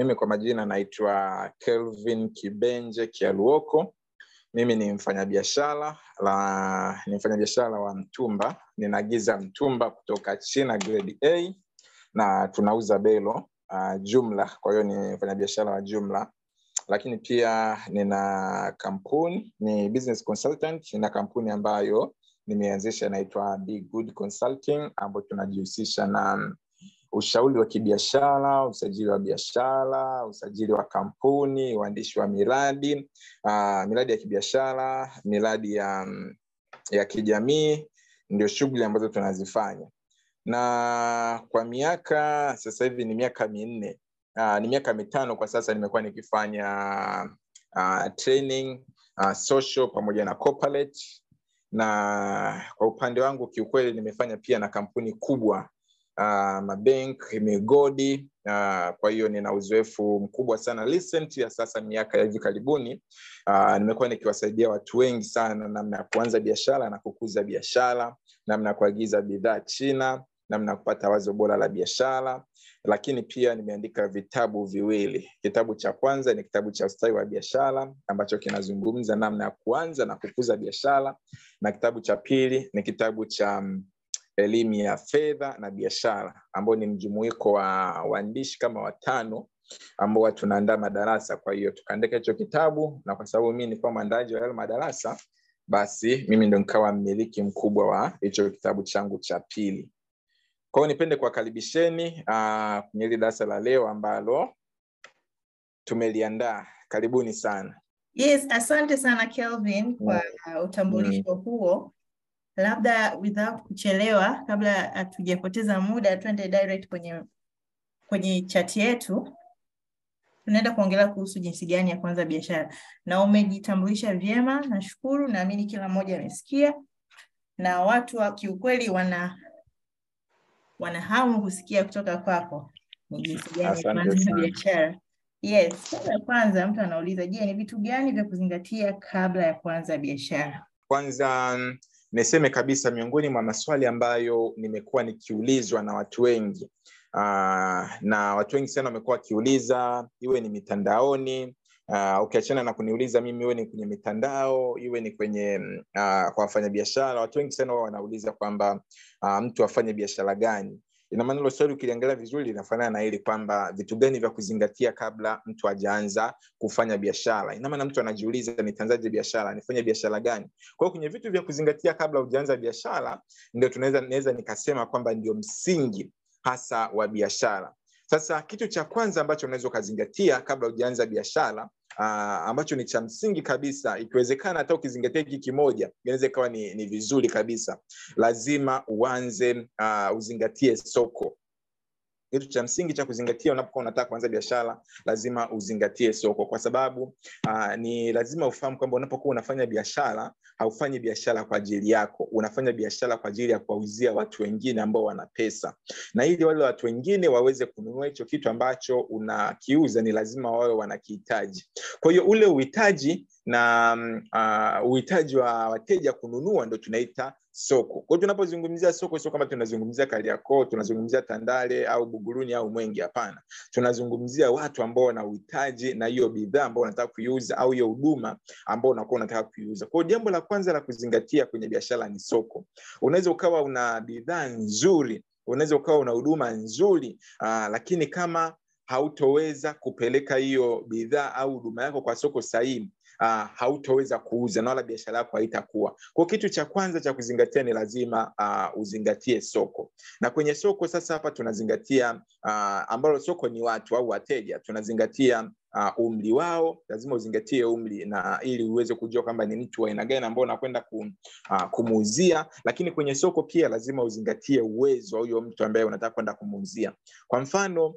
Mimi kwa majina naitwa Kelvin Kibenje Kialuoko. Mimi ni mfanyabiashara la ni mfanyabiashara wa mtumba, ninaagiza mtumba kutoka China grade A na tunauza belo uh, jumla. Kwa hiyo ni mfanyabiashara wa jumla, lakini pia nina kampuni, ni business consultant. Nina kampuni ambayo nimeanzisha inaitwa Be Good Consulting, ambayo tunajihusisha na ushauri wa kibiashara, usajili wa biashara, usajili wa kampuni, uandishi wa miradi uh, miradi ya kibiashara, miradi ya, ya kijamii, ndio shughuli ambazo tunazifanya. Na kwa miaka sasa hivi ni miaka minne uh, ni miaka mitano kwa sasa nimekuwa nikifanya uh, training uh, social pamoja na corporate. Na kwa upande wangu kiukweli nimefanya pia na kampuni kubwa uh, mabank migodi uh, kwa hiyo nina uzoefu mkubwa sana. Recent ya sasa miaka ya hivi karibuni uh, nimekuwa nikiwasaidia watu wengi sana namna ya kuanza biashara na kukuza biashara namna ya kuagiza bidhaa china namna ya kupata wazo bora la biashara. Lakini pia nimeandika vitabu viwili. Kitabu cha kwanza ni kitabu cha ustawi wa biashara ambacho kinazungumza namna ya kuanza na kukuza biashara. Na kitabu cha pili ni kitabu cha elimu ya fedha na biashara ambao ni mjumuiko wa waandishi kama watano ambao tunaandaa madarasa kwa hiyo tukaandika hicho kitabu na kwa sababu mimi nilikuwa mwandaji wa yale madarasa basi mimi ndo nikawa mmiliki mkubwa wa hicho kitabu changu cha pili kwao nipende kuwakaribisheni uh, kwenye hili darasa la leo ambalo tumeliandaa karibuni sana Yes, asante sana Kelvin kwa mm. utambulisho huo. Labda without kuchelewa, kabla hatujapoteza muda, twende direct kwenye kwenye chati yetu. Tunaenda kuongelea kuhusu jinsi gani ya kuanza biashara, na umejitambulisha vyema, nashukuru. Naamini kila mmoja amesikia, na watu wa kiukweli wana wana hamu kusikia kutoka kwako ni jinsi gani ya kuanza biashara. Yes, la kwanza mtu anauliza, je, ni vitu gani vya kuzingatia kabla ya kuanza biashara? kwanza niseme kabisa miongoni mwa maswali ambayo nimekuwa nikiulizwa na watu wengi. Uh, na watu wengi sana wamekuwa wakiuliza iwe ni mitandaoni uh, ukiachana na kuniuliza mimi iwe ni kwenye mitandao iwe ni kwenye uh, kwa wafanyabiashara watu wengi sana wao wanauliza kwamba uh, mtu afanye biashara gani ina maana hilo swali ukiliangalia vizuri linafanana na hili kwamba vitu gani vya kuzingatia kabla mtu hajaanza kufanya biashara. Ina maana mtu anajiuliza nitanzaje biashara? Nifanye biashara gani? Kwa kwenye vitu vya kuzingatia kabla hujaanza biashara ndio tunaweza naweza nikasema kwamba ndio msingi hasa wa biashara sasa kitu cha kwanza ambacho unaweza ukazingatia kabla hujaanza biashara uh, ambacho ni cha msingi kabisa ikiwezekana hata ukizingatia hiki kimoja inaweza ikawa ni, ni vizuri kabisa. Lazima uanze uh, uzingatie soko kitu cha msingi cha kuzingatia unapokuwa unataka kuanza biashara lazima uzingatie soko. Kwa sababu uh, ni lazima ufahamu kwamba unapokuwa unafanya biashara haufanyi biashara kwa ajili yako. Unafanya biashara kwa ajili ya kuwauzia watu wengine ambao wana pesa. Na ili wale watu wengine waweze kununua hicho kitu ambacho unakiuza ni lazima wawe wanakihitaji. Kwa hiyo ule uhitaji na uh, uhitaji wa wateja kununua ndo tunaita soko. Kwa hiyo tunapozungumzia soko sio kama tunazungumzia kariakoo tunazungumzia tandale au buguruni au mwengi hapana. Tunazungumzia watu ambao wana uhitaji na hiyo bidhaa ambao unataka kuiuza au hiyo huduma ambao unakuwa unataka kuiuza. Kwa hiyo jambo la kwanza la kuzingatia kwenye biashara ni soko. Unaweza ukawa una bidhaa nzuri unaweza ukawa una huduma nzuri uh, lakini kama hautoweza kupeleka hiyo bidhaa au huduma yako kwa soko sahihi uh, hautoweza kuuza na wala biashara yako haitakuwa. Kwa kitu cha kwanza cha kuzingatia ni lazima uh, uzingatie soko. Na kwenye soko sasa hapa tunazingatia uh, ambalo soko ni watu au wateja. Tunazingatia uh, umri wao. Lazima uzingatie umri na ili uweze kujua kwamba ni mtu wa aina gani ambao unakwenda kum, uh, kumuuzia. Lakini kwenye soko pia lazima uzingatie uwezo wa huyo mtu ambaye unataka kwenda kumuuzia. Kwa mfano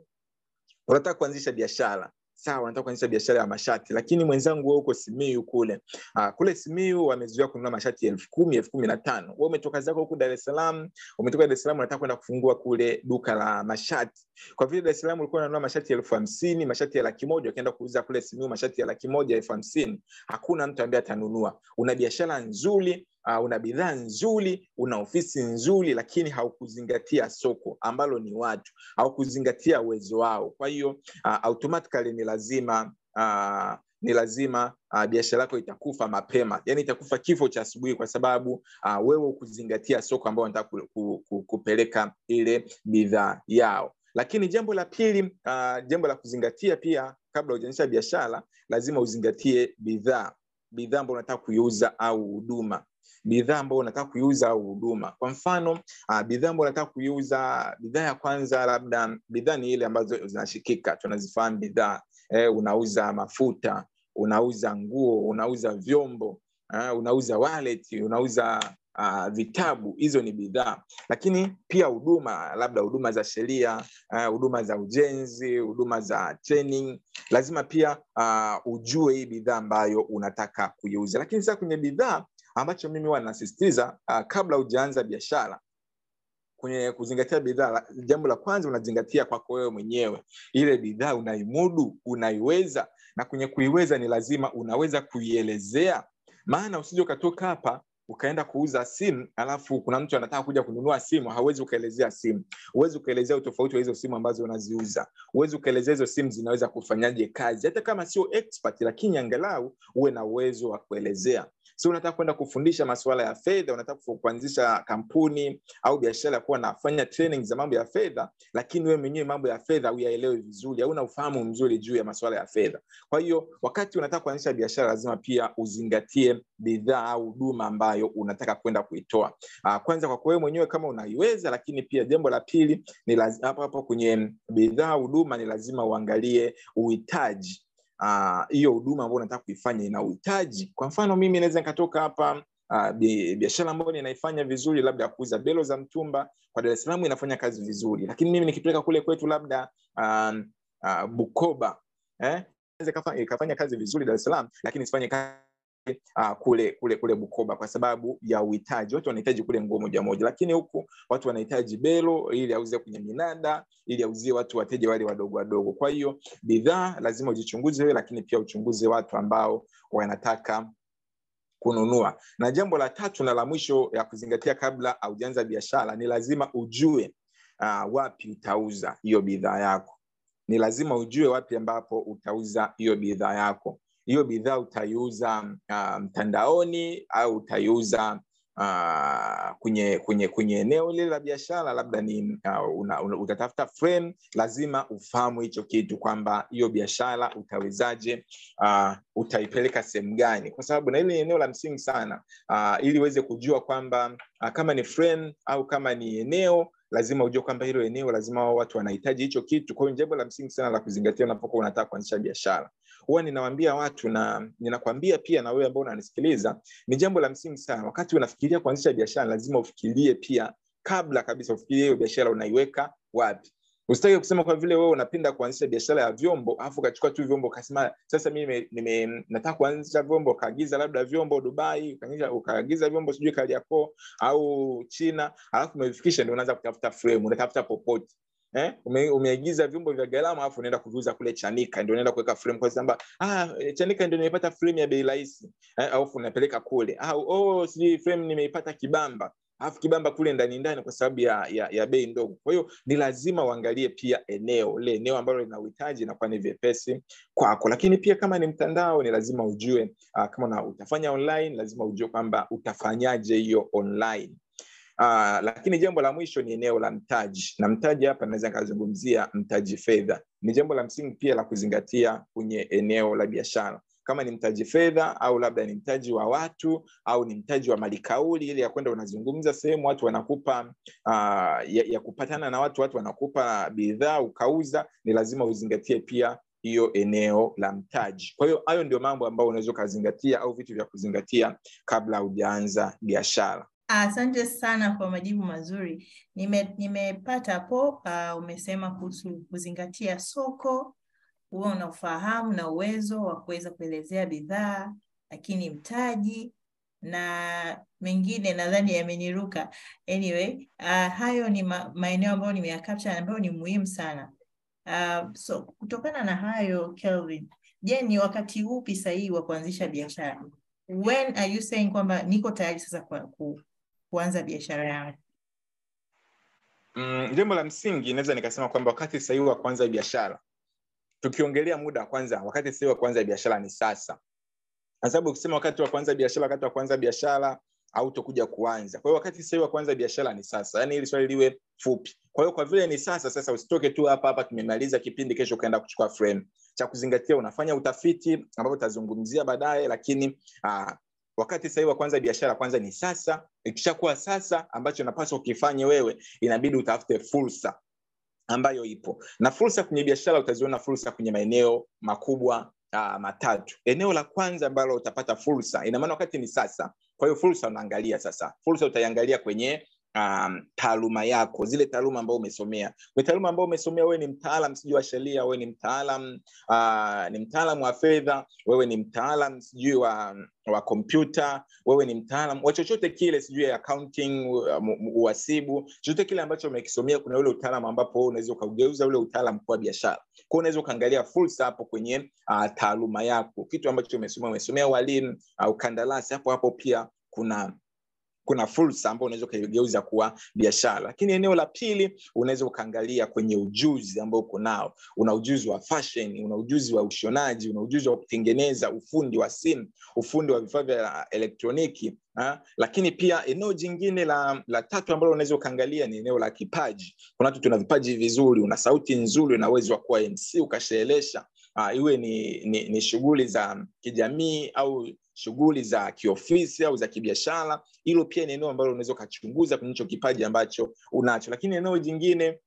unataka kuanzisha biashara sawa nataka kuanzisha biashara ya mashati lakini mwenzangu wewe uko simiu kule. Uh, kule simiu wamezuia kununua mashati elfu kumi elfu kumi na tano. We umetoka zako huku dar umetoka dar unataka kwenda kufungua kule duka la mashati. Kwa vile dar es ulikuwa unanunua mashati elfu hamsini mashati ya laki ukienda kuuza kule simiu mashati ya laki elfu hamsini hakuna mtu ambaye atanunua. Una biashara nzuri uh, una bidhaa nzuri una ofisi nzuri lakini haukuzingatia soko ambalo ni watu haukuzingatia uwezo wao. Kwa hiyo uh, automatically ni lazima uh, ni lazima uh, biashara yako itakufa mapema. Yani itakufa kifo cha asubuhi kwa sababu uh, wewe ukuzingatia soko ambao wanataka ku, ku, ku, kupeleka ile bidhaa yao. Lakini jambo la pili uh, jambo la kuzingatia pia kabla hujaanzisha biashara lazima uzingatie bidhaa bidhaa ambao unataka kuiuza au huduma bidhaa ambayo unataka kuiuza au huduma. Kwa mfano uh, bidhaa ambayo unataka kuiuza bidhaa ya kwanza labda bidhaa ni ile ambazo zinashikika tunazifahamu bidhaa. Eh, unauza mafuta unauza nguo unauza vyombo uh, unauza wallet unauza uh, vitabu hizo ni bidhaa. Lakini pia huduma labda huduma za sheria huduma uh, za ujenzi huduma za training lazima pia uh, ujue hii bidhaa ambayo unataka kuiuza. Lakini sasa kwenye bidhaa ambacho mimi huwa nasisitiza uh, kabla hujaanza biashara kwenye kuzingatia bidhaa jambo la kwanza unazingatia kwako wewe mwenyewe. Ile bidhaa unaimudu unaiweza na kwenye kuiweza ni lazima unaweza kuielezea. Maana usije ukatoka hapa ukaenda kuuza simu alafu kuna mtu anataka kuja kununua simu hawezi ukaelezea simu. Huwezi ukaelezea utofauti wa hizo simu ambazo unaziuza. Huwezi ukaelezea hizo simu zinaweza kufanyaje kazi. Hata kama sio expert lakini angalau uwe na uwezo wa kuelezea sio unataka kwenda kufundisha masuala ya fedha unataka kuanzisha kampuni au biashara kuwa nafanya training za mambo ya fedha lakini wewe mwenyewe mambo ya fedha huyaelewi vizuri hauna ufahamu mzuri juu ya masuala ya fedha. Kwa hiyo wakati unataka kuanzisha biashara lazima pia uzingatie bidhaa au huduma ambayo unataka kwenda kuitoa. Uh, kwanza kwa wewe mwenyewe kama unaiweza lakini pia jambo la pili ni hapo hapo kwenye bidhaa huduma ni lazima uangalie uhitaji hiyo uh, huduma ambayo unataka kuifanya ina uhitaji kwa mfano mimi naweza nikatoka hapa uh, biashara ambayo ninaifanya vizuri labda kuuza belo za mtumba kwa dar es inafanya kazi vizuri lakini mimi nikipeleka kule kwetu labda uh, uh, bukoba eh? ikafanya kazi vizuri dar es lakini isifanye kazi uh, kule kule kule bukoba kwa sababu ya uhitaji. Watu wanahitaji kule nguo moja moja. Lakini huku watu wanahitaji belo ili auzie kwenye minada ili auzie watu wateja wale wadogo wadogo. Kwa hiyo bidhaa lazima ujichunguze wewe lakini pia uchunguze watu ambao wanataka kununua. Na jambo la tatu na la mwisho ya kuzingatia kabla haujaanza biashara ni lazima ujue uh, wapi utauza hiyo bidhaa yako. Ni lazima ujue wapi ambapo utauza hiyo bidhaa yako hiyo bidhaa utaiuza mtandaoni mtandaoni au utaiuza uh, kwenye kwenye kwenye eneo lile la biashara labda ni uh, una, una, utatafuta frame lazima ufahamu hicho kitu kwamba hiyo biashara utawezaje uh, utaipeleka sehemu gani. Kwa sababu na hili ni eneo la msingi sana uh, ili uweze kujua kwamba uh, kama ni frame au kama ni eneo lazima ujue kwamba hilo eneo lazima watu wanahitaji hicho kitu. Kwa hiyo jambo la msingi sana la kuzingatia unapokuwa unataka kuanzisha biashara huwa ninawambia watu na ninakwambia pia na wewe ambao unanisikiliza ni jambo la msingi sana. Wakati unafikiria kuanzisha biashara lazima ufikirie pia kabla kabisa ufikirie hiyo biashara unaiweka wapi. Usitaki kusema kwa vile wewe unapenda kuanzisha biashara ya vyombo afu ukachukua tu vyombo ukasema sasa mimi nime nataka kuanzisha vyombo ukaagiza labda vyombo dubai ukaagiza vyombo sijui kariakoo au china alafu umevifikisha ndio unaanza kutafuta frame unatafuta popote eh, ume, umeagiza vyombo vya gharama alafu unaenda kuviuza kule chanika ndio unaenda kuweka frame kwa sababu ah chanika ndio nimepata frame ya bei rahisi eh, alafu unapeleka kule. Ah, oh si frame nimeipata kibamba alafu kibamba kule ndani ndani kwa sababu ya, ya, ya bei ndogo. Kwa hiyo ni lazima uangalie pia eneo le eneo ambalo lina uhitaji inakuwa ni vyepesi kwako. Lakini pia kama ni mtandao ni lazima ujue uh, kama na utafanya online lazima ujue kwamba utafanyaje hiyo online Uh, lakini jambo la mwisho ni eneo la mtaji. Na mtaji hapa naweza nikazungumzia mtaji fedha. Ni jambo la msingi pia la kuzingatia kwenye eneo la biashara. Kama ni mtaji fedha au labda ni mtaji wa watu au ni mtaji wa malikauli ili ya kwenda unazungumza sehemu watu wanakupa uh, ya, ya kupatana na watu watu wanakupa bidhaa ukauza ni lazima uzingatie pia hiyo eneo la mtaji. Kwa hiyo hayo ndio mambo ambayo unaweza ukazingatia au vitu vya kuzingatia kabla hujaanza biashara Asante sana kwa majibu mazuri. Nime, nimepata hapo uh, umesema kuhusu kuzingatia soko, huwa una ufahamu na uwezo wa kuweza kuelezea bidhaa, lakini mtaji na mengine nadhani yameniruka. Anyway, uh, hayo ni ma, maeneo ambayo nimeyakapcha ambayo ni muhimu sana. Uh, so kutokana na hayo Kelvin, je, ni wakati upi sahihi wa kuanzisha biashara? when are you saying kwamba niko tayari sasa kwa, kuanza biashara yangu Mm, jambo la msingi naweza nikasema kwamba wakati sahihi wa kuanza biashara, tukiongelea muda wa kwanza, wakati sahihi wa kuanza biashara ni sasa, kwa sababu ukisema wakati wa kuanza biashara, wakati wa kuanza biashara hautokuja kuanza. Kwa hiyo wakati sahihi wa kuanza biashara ni sasa, yaani hili swali liwe fupi. Kwa hiyo kwa vile ni sasa, sasa usitoke tu hapa hapa, tumemaliza kipindi, kesho ukaenda kuchukua frame. Cha kuzingatia, unafanya utafiti ambao utazungumzia baadaye, lakini aa, wakati sahihi wa kwanza biashara kwanza ni sasa. Ikishakuwa sasa, ambacho unapaswa ukifanye wewe, inabidi utafute fursa ambayo ipo. Na fursa kwenye biashara utaziona fursa kwenye maeneo makubwa uh, matatu. Eneo la kwanza ambalo utapata fursa ina maana wakati ni sasa. Kwa hiyo fursa unaangalia sasa. Fursa utaiangalia kwenye um, taaluma yako zile taaluma ambayo umesomea. Kwenye taaluma ambayo umesomea wewe ni mtaalam sijui wa sheria wewe ni mtaalam uh, ni mtaalam wa fedha wewe ni mtaalam sijui wa wa kompyuta wewe ni mtaalam wa chochote kile sijui accounting uhasibu chochote kile ambacho umekisomea kuna ule utaalam ambapo unaweza ukaugeuza ule utaalam kuwa biashara. Kwao unaweza ukaangalia fursa hapo kwenye uh, taaluma yako. Kitu ambacho umesomea umesomea walimu au uh, kandarasi hapo hapo pia kuna kuna fursa ambayo unaweza ukaigeuza kuwa biashara. Lakini eneo la pili unaweza ukaangalia kwenye ujuzi ambao uko nao. Una ujuzi wa fashion una ujuzi wa ushonaji una ujuzi wa kutengeneza ufundi wa simu ufundi wa vifaa vya elektroniki ha? lakini pia eneo jingine la, la tatu ambalo unaweza ukaangalia ni eneo la kipaji. Kuna watu tuna vipaji vizuri una sauti nzuri una uwezo wa kuwa mc ukasherehesha. Uh, iwe ni, ni, ni shughuli za kijamii au shughuli za kiofisi au za kibiashara. Hilo pia ni eneo ambalo unaweza ukachunguza kwenye hicho kipaji ambacho unacho. Lakini eneo jingine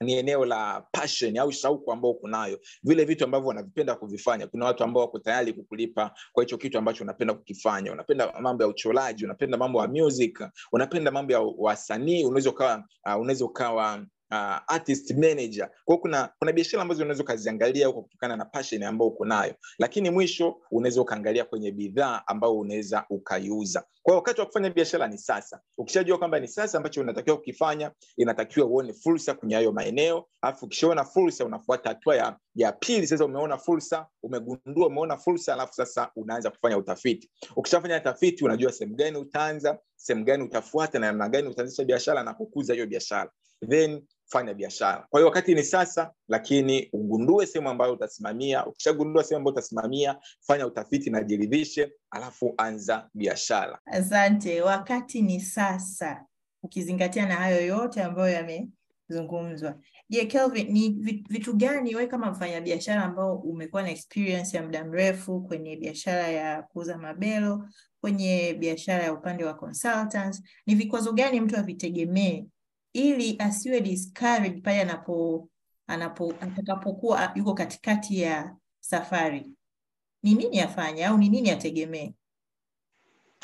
ni eneo la passion au shauku ambao uko nayo. Vile vitu ambavyo wanavipenda kuvifanya. Kuna watu ambao wako tayari kukulipa kwa hicho kitu ambacho unapenda kukifanya. Unapenda mambo ya uchoraji unapenda mambo ya music unapenda mambo ya wasanii. Unaweza ukawa uh, unaweza ukawa uh, artist manager. Kwao kuna kuna biashara ambazo unaweza ukaziangalia huko kutokana na passion ambayo uko nayo. Lakini mwisho unaweza ukaangalia kwenye bidhaa ambayo unaweza ukaiuza. Kwa wakati wa kufanya biashara ni sasa. Ukishajua kwamba ni sasa ambacho unatakiwa kukifanya inatakiwa uone fursa kwenye hayo maeneo. Alafu ukishaona fursa unafuata hatua ya ya pili. Sasa umeona fursa umegundua umeona fursa alafu sasa unaanza kufanya utafiti. Ukishafanya tafiti unajua sehemu gani utaanza sehemu gani utafuata na namna gani utaanzisha biashara na kukuza hiyo biashara. Then fanya biashara. Kwa hiyo wakati ni sasa lakini ugundue sehemu ambayo utasimamia. Ukishagundua sehemu ambayo utasimamia fanya utafiti na jiridhishe alafu anza biashara. Asante. Wakati ni sasa ukizingatia na hayo yote ambayo yamezungumzwa. Je kelvin ni vitu gani we kama mfanyabiashara ambao umekuwa na experience ya muda mrefu kwenye biashara ya kuuza mabelo kwenye biashara ya upande wa consultants ni vikwazo gani mtu avitegemee ili asiwe discouraged pale anapo anapo atakapokuwa yuko katikati ya safari. Ni nini afanye au ni nini ategemee?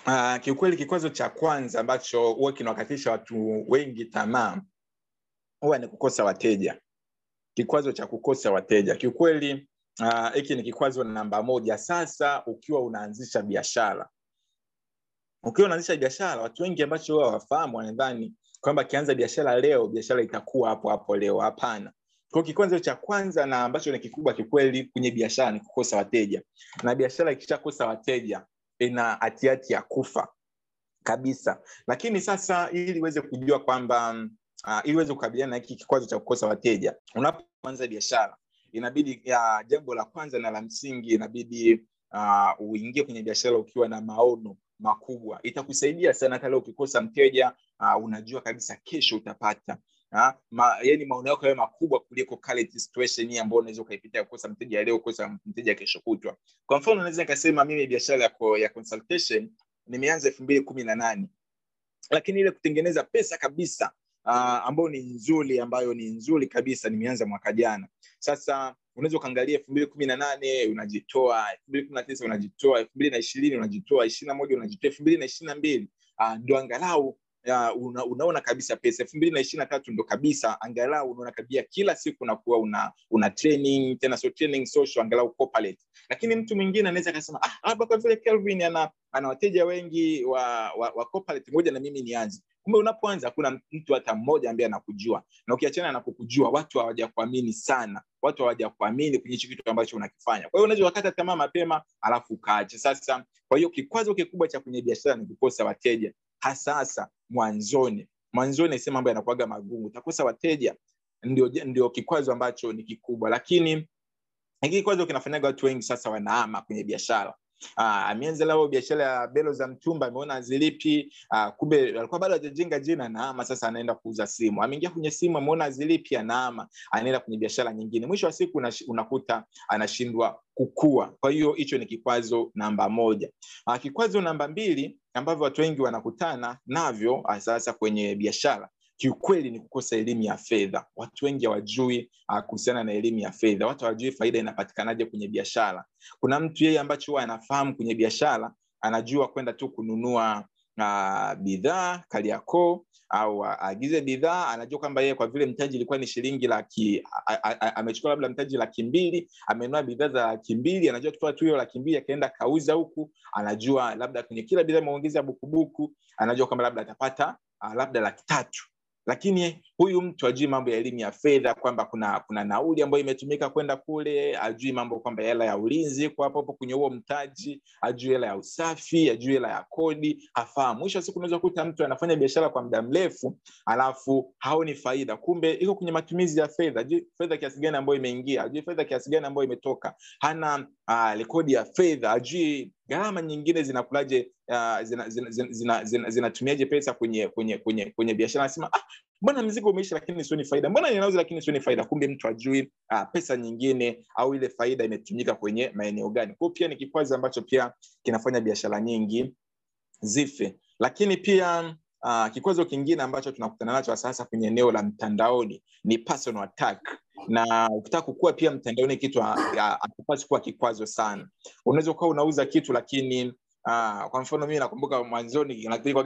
Uh, kiukweli kikwazo cha kwanza ambacho huwa kinawakatisha watu wengi tamaa huwa ni kukosa wateja. Kikwazo cha kukosa wateja. Kiukweli hiki uh, ni kikwazo namba moja. Sasa ukiwa unaanzisha biashara. Ukiwa unaanzisha biashara watu wengi ambacho huwa wafahamu wanadhani kwamba akianza biashara leo biashara itakuwa hapo hapo leo. Hapana. Kwa kikwazo cha kwanza na ambacho ni kikubwa kikweli kwenye biashara ni kukosa wateja. Na biashara ikishakosa wateja ina hatihati ya kufa kabisa. Lakini sasa ili uweze kujua kwamba uh, ili uweze kukabiliana na hiki kikwazo cha kukosa wateja unapoanza biashara inabidi ya jambo la kwanza na la msingi inabidi uh, uingie kwenye biashara ukiwa na maono makubwa. Itakusaidia sana hata leo ukikosa mteja uh, unajua kabisa kesho utapata. Ha? Ma, yani maono yako yawe makubwa kuliko current situation hii ambayo unaweza ukaipitia kukosa mteja leo kukosa mteja kesho kutwa. Kwa mfano naweza nikasema mimi biashara ya, ya consultation nimeanza elfu mbili kumi na nane. Lakini ile kutengeneza pesa kabisa uh, ambayo ni nzuri ambayo ni nzuri kabisa nimeanza mwaka jana. Sasa unaweza ukaangalia elfu mbili kumi na nane unajitoa elfu mbili kumi na tisa unajitoa elfu mbili na ishirini unajitoa ishirina moja unajitoa elfu mbili na ishiri na mbili. Ndo angalau uh, una, unaona kabisa pesa. Elfu mbili na ishiri na tatu ndo kabisa angalau unaona kabia kila siku unakuwa una, una training tena so training social angalau corporate lakini mtu mwingine anaweza akasema ah, labda kwa vile kelvin ana ana wateja wengi wa, wa, wa corporate ngoja na mimi nianze. Kumbe unapoanza hakuna mtu hata mmoja ambaye anakujua. Na ukiachana na kukujua watu hawajakuamini sana. Watu hawajakuamini kwenye hichi kitu ambacho unakifanya. Kwa hiyo unaweza ukakata tamaa mapema alafu ukaacha sasa kwa hiyo kikwazo kikubwa cha kwenye biashara ni kukosa wateja. Hasa hasa mwanzoni. Mwanzoni sehemu ambayo yanakuaga magumu. Utakosa wateja. Ndio, ndio kikwazo ambacho ni kikubwa. Lakini hiki kikwazo kinafanyaga watu wengi sasa wanaama kwenye biashara. Ameanza lao biashara ya belo za mtumba ameona azilipi aa, kumbe alikuwa bado hajajenga jina naama sasa anaenda kuuza simu. Ameingia kwenye simu ameona azilipi anaama. Anaenda kwenye biashara nyingine. Mwisho wa siku unakuta anashindwa kukua. Kwa hiyo hicho ni kikwazo namba moja. Aa, kikwazo namba mbili ambavyo watu wengi wanakutana navyo sasa kwenye biashara. Kiukweli ni kukosa elimu ya fedha. Watu wengi hawajui uh, kuhusiana na elimu ya fedha. Watu hawajui faida inapatikanaje kwenye biashara. Kuna mtu yeye ambacho huwa anafahamu kwenye biashara anajua kwenda tu kununua uh, bidhaa kaliakoo au aagize bidhaa anajua kwamba yeye kwa vile mtaji ilikuwa ni shilingi laki amechukua labda mtaji laki mbili amenunua bidhaa za laki mbili anajua kutoa tu hiyo laki mbili akaenda kauza huku anajua labda kwenye kila bidhaa ameongeza bukubuku anajua kwamba labda atapata labda laki tatu lakini huyu mtu ajui mambo ya elimu ya fedha kwamba kuna kuna nauli ambayo imetumika kwenda kule ajui mambo kwamba hela ya ulinzi kwa hapo hapo kwenye huo mtaji ajui hela ya usafi ajui hela ya kodi hafahamu mwisho siku unaweza kuta mtu anafanya biashara kwa muda mrefu alafu haoni faida. Kumbe iko kwenye matumizi ya fedha. Ajui fedha kiasi gani ambayo imeingia ajui fedha kiasi gani ambayo imetoka. Hana uh, rekodi ya fedha ajui gharama nyingine zinakulaje uh, zinatumiaje zina, zina, zina, zina, zina pesa kwenye kwenye kwenye kwenye biashara? Anasema ah, mbona mzigo umeisha lakini sioni faida? Mbona ninauza lakini sioni faida? Kumbe mtu ajui uh, pesa nyingine au ile faida imetumika kwenye maeneo gani. Kwao pia ni kikwazi ambacho pia kinafanya biashara nyingi zife. Lakini pia uh, kikwazo kingine ambacho tunakutana nacho sasa kwenye eneo la mtandaoni ni personal attack. Na ukitaka kukua pia mtandaoni kitu hakipasi kuwa kikwazo sana. Unaweza ukawa unauza kitu lakini uh, kwa mfano mimi nakumbuka mwanzoni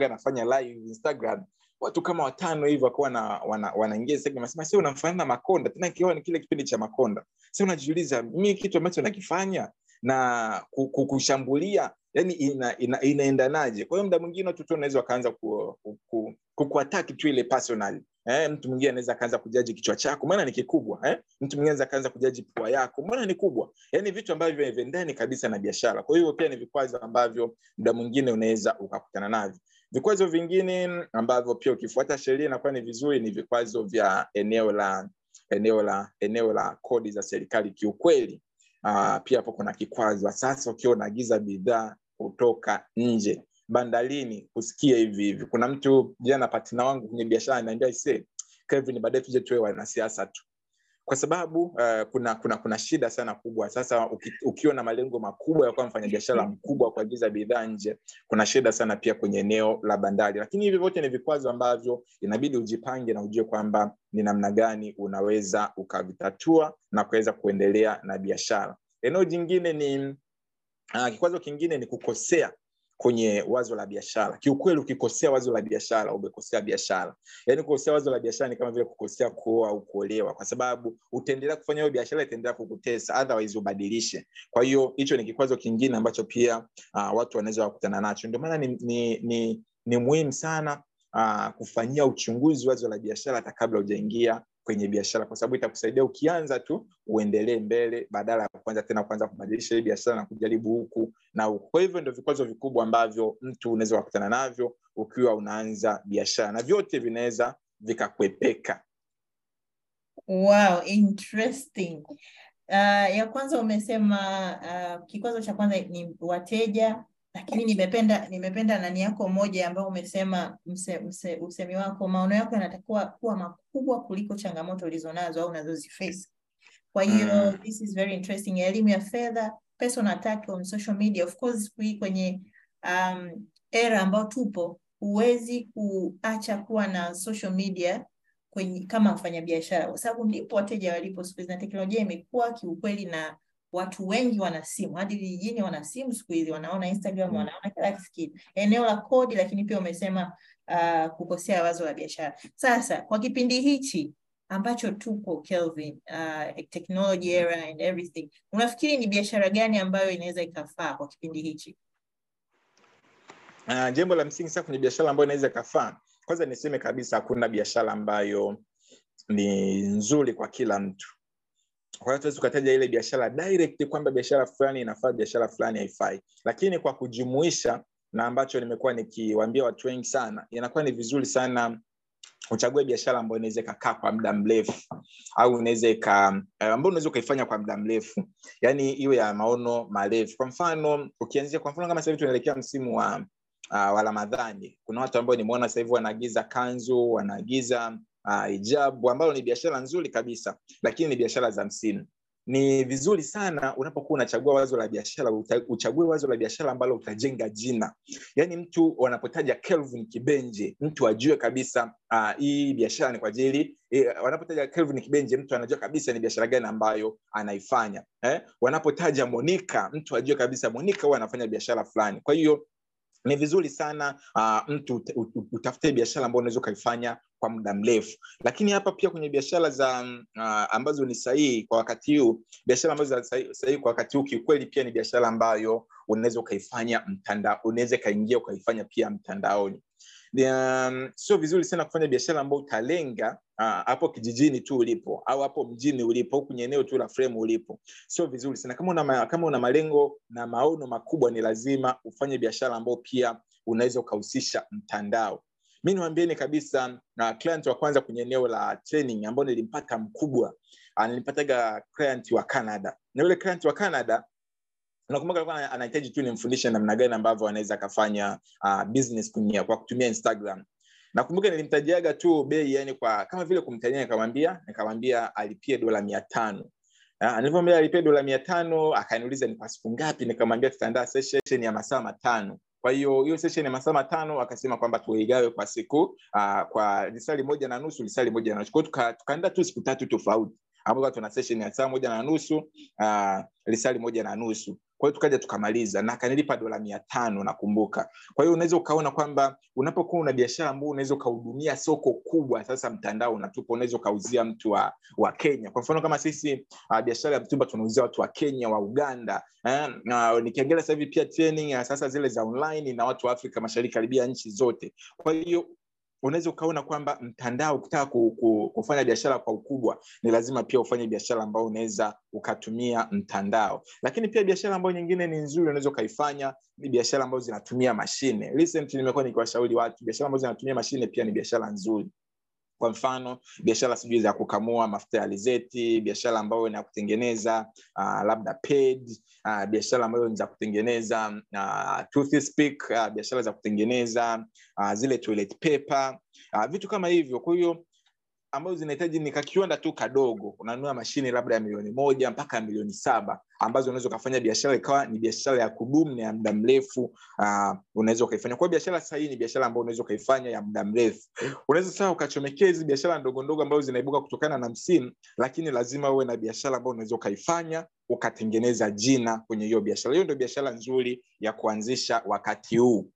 nafanya live instagram. Watu kama watano hivi wakuwa wana, wanaingia si unamfanana na makonda. Tena ikiwa ni kile kipindi cha makonda. Si unajiuliza mi kitu ambacho nakifanya na kushambulia yani ina, ina, inaendanaje? Kwa hiyo mda mwingine watoto tu unaweza wakaanza ku, ku, ku, kukuataki tu ile personal. Eh, mtu mwingine anaweza akaanza kujaji kichwa chako. Maana ni kikubwa eh? mtu mwingine anaweza akaanza kujaji pua yako. Maana ni kubwa. Yani vitu ambavyo vendani kabisa na biashara. Kwa hiyo pia ni vikwazo ambavyo mda mwingine unaweza ukakutana navyo. Vikwazo vingine ambavyo pia ukifuata sheria inakuwa ni vizuri ni vikwazo vya eneo la eneo la eneo la kodi za serikali kiukweli. Uh, pia hapo kuna kikwazo. Sasa ukiwa unaagiza bidhaa kutoka nje. Bandarini usikie hivi hivi. Kuna mtu jana patina wangu kwenye biashara anaambia ise kevin baadaye tuje tuwe wanasiasa tu. Kwa sababu uh, kuna kuna kuna shida sana kubwa. Sasa uki, ukiwa na malengo makubwa ya kuwa mfanyabiashara mkubwa kuagiza bidhaa nje kuna shida sana pia kwenye eneo la bandari. Lakini hivi vyote ni vikwazo ambavyo inabidi ujipange na ujue kwamba ni namna gani unaweza ukavitatua na kuweza kuendelea na biashara. Eneo jingine ni uh, kikwazo kingine ni kukosea kwenye wazo la biashara. Kiukweli ukikosea wazo la biashara umekosea biashara. Yaani kukosea wazo la biashara ni kama vile kukosea kuoa au kuolewa kwa sababu utaendelea kufanya hiyo biashara itaendelea kukutesa otherwise ubadilishe. Kwa hiyo hicho ni kikwazo kingine ambacho pia uh, watu wanaweza kukutana nacho. Ndio maana ni, ni, ni, ni muhimu sana uh, kufanyia uchunguzi wazo la biashara hata kabla hujaingia kwenye biashara kwa sababu itakusaidia ukianza tu uendelee mbele badala ya kuanza tena kuanza kubadilisha hii biashara na kujaribu huku na huku. Kwa hivyo ndio vikwazo vikubwa ambavyo mtu unaweza kukutana navyo ukiwa unaanza biashara na vyote vinaweza vikakwepeka. Wow interesting. Uh, ya kwanza umesema uh, kikwazo cha kwanza ni wateja lakini nimependa nimependa nani yako moja ambayo umesema mse, mse, usemi wako maono yako yanatakiwa kuwa makubwa kuliko changamoto ulizonazo au unazoziface kwa hiyo mm. this is very interesting. Elimu ya fedha personal attack on social media. Of course kwenye um, era ambayo tupo huwezi kuacha kuwa na social media kwenye, kama mfanyabiashara. Kwa sababu ndipo wateja walipo siku hizi na teknolojia imekuwa kiukweli na watu wengi wana simu hadi vijijini wana simu siku hizi wanaona instagram mm. wanaona kila kitu eneo la kodi lakini pia umesema uh, kukosea wazo la biashara. Sasa kwa kipindi hichi ambacho tupo kelvin uh, technology era and everything unafikiri ni biashara gani ambayo inaweza ikafaa kwa kipindi hichi? Uh, jambo la msingi sasa kwenye biashara ambayo inaweza ikafaa kwanza niseme kabisa hakuna biashara ambayo ni nzuri kwa kila mtu kwa ukataja ile biashara direct kwamba biashara fulani inafaa biashara fulani haifai. Lakini kwa kujumuisha na ambacho nimekuwa nikiwaambia watu wengi sana inakuwa ni vizuri sana uchague biashara ambayo inaweza ikakaa kwa muda mrefu au unaweza ika ambayo unaweza ukaifanya kwa muda mrefu. Yaani iwe ya maono marefu. Kwa mfano ukianzia kwa mfano kama sasa tunaelekea msimu wa uh, wa ramadhani. Kuna watu ambao nimeona sasa wanaagiza kanzu wanaagiza uh, hijabu ambalo ni biashara nzuri kabisa lakini ni biashara za msimu ni vizuri sana unapokuwa unachagua wazo la biashara uchague wazo la biashara ambalo utajenga jina. Yaani mtu wanapotaja kelvin kibenje mtu ajue kabisa uh, hii biashara ni kwa ajili eh, wanapotaja kelvin kibenje mtu anajua kabisa ni biashara gani ambayo anaifanya eh? wanapotaja monika mtu ajue kabisa monika huwa anafanya biashara fulani. Kwa hiyo ni vizuri sana uh, mtu utafute biashara ambayo unaweza ukaifanya kwa muda mrefu. Lakini hapa pia kwenye biashara za uh, ambazo ni sahihi kwa wakati huu biashara ambazo sahihi kwa wakati huu kiukweli pia ni biashara ambayo unaweza ukaifanya unaweza ikaingia ukaifanya pia mtandaoni. Um, sio vizuri sana kufanya biashara ambayo utalenga hapo uh, kijijini tu ulipo au hapo mjini ulipo kwenye eneo tu la frame ulipo sio vizuri sana. Kama una, kama una malengo na maono makubwa ni lazima ufanye biashara ambayo pia unaweza ukahusisha mtandao. Mi niwambieni kabisa na client wa kwanza kwenye eneo la training ambao nilimpata mkubwa nilimpataga client wa canada. Na yule client wa canada nakumbuka alikuwa anahitaji tu nimfundishe namna gani ambavyo anaweza akafanya uh, business kunia, kwa kutumia instagram nakumbuka nilimtajiaga tu bei yani kwa kama vile kumtajia nikamwambia nikamwambia alipie dola mia tano. Nilivyomwambia alipie dola mia tano akaniuliza ni kwa siku ngapi nikamwambia tutaandaa session ya masaa matano. Kwa hiyo hiyo session ya masaa matano akasema kwamba tuigawe kwa siku uh, kwa lisali moja na nusu lisali moja na nusu. Kwao tukaandaa tu siku tatu tofauti. Ambapo tuna session ya saa moja na nusu uh, lisali moja na nusu kwa hiyo tukaja tukamaliza na akanilipa dola mia tano nakumbuka. Kwa hiyo unaweza ukaona kwamba unapokuwa una biashara ambao unaweza ukahudumia soko kubwa sasa mtandao unatupa unaweza ukauzia mtu wa, wa kenya. Kwa mfano kama sisi uh, biashara ya mtumba tunauzia watu wa kenya wa uganda eh, uh, nikiangalia sasa pia training uh, sasa zile za online na watu wa afrika mashariki karibia nchi zote. Kwa hiyo unaweza ukaona kwamba mtandao ukitaka ku, ku, kufanya biashara kwa ukubwa ni lazima pia ufanye biashara ambayo unaweza ukatumia mtandao. Lakini pia biashara ambayo nyingine ni nzuri unaweza ukaifanya ni biashara ambazo zinatumia mashine. Nimekuwa nikiwashauri watu biashara ambazo zinatumia mashine pia ni biashara nzuri kwa mfano biashara sijui za kukamua mafuta ya alizeti biashara ambayo ni ya kutengeneza uh, labda ped uh, biashara ambayo ni za kutengeneza uh, uh, biashara za kutengeneza uh, zile toilet paper uh, vitu kama hivyo. Kwa hiyo ambazo zinahitaji ni kakiwanda tu kadogo. Unanunua mashine labda ya milioni moja mpaka milioni saba ambazo unaweza ukafanya biashara ikawa ni biashara ya kudumu na ya muda mrefu uh, unaweza ukaifanya. Kwao biashara sahihi ni biashara ambayo unaweza ukaifanya ya muda mrefu. Unaweza sasa ukachomekea hizi biashara ndogo ambazo zinaibuka kutokana na msimu lakini lazima uwe na biashara ambayo unaweza ukaifanya ukatengeneza jina kwenye hiyo biashara. Hiyo ndio biashara nzuri ya kuanzisha wakati huu.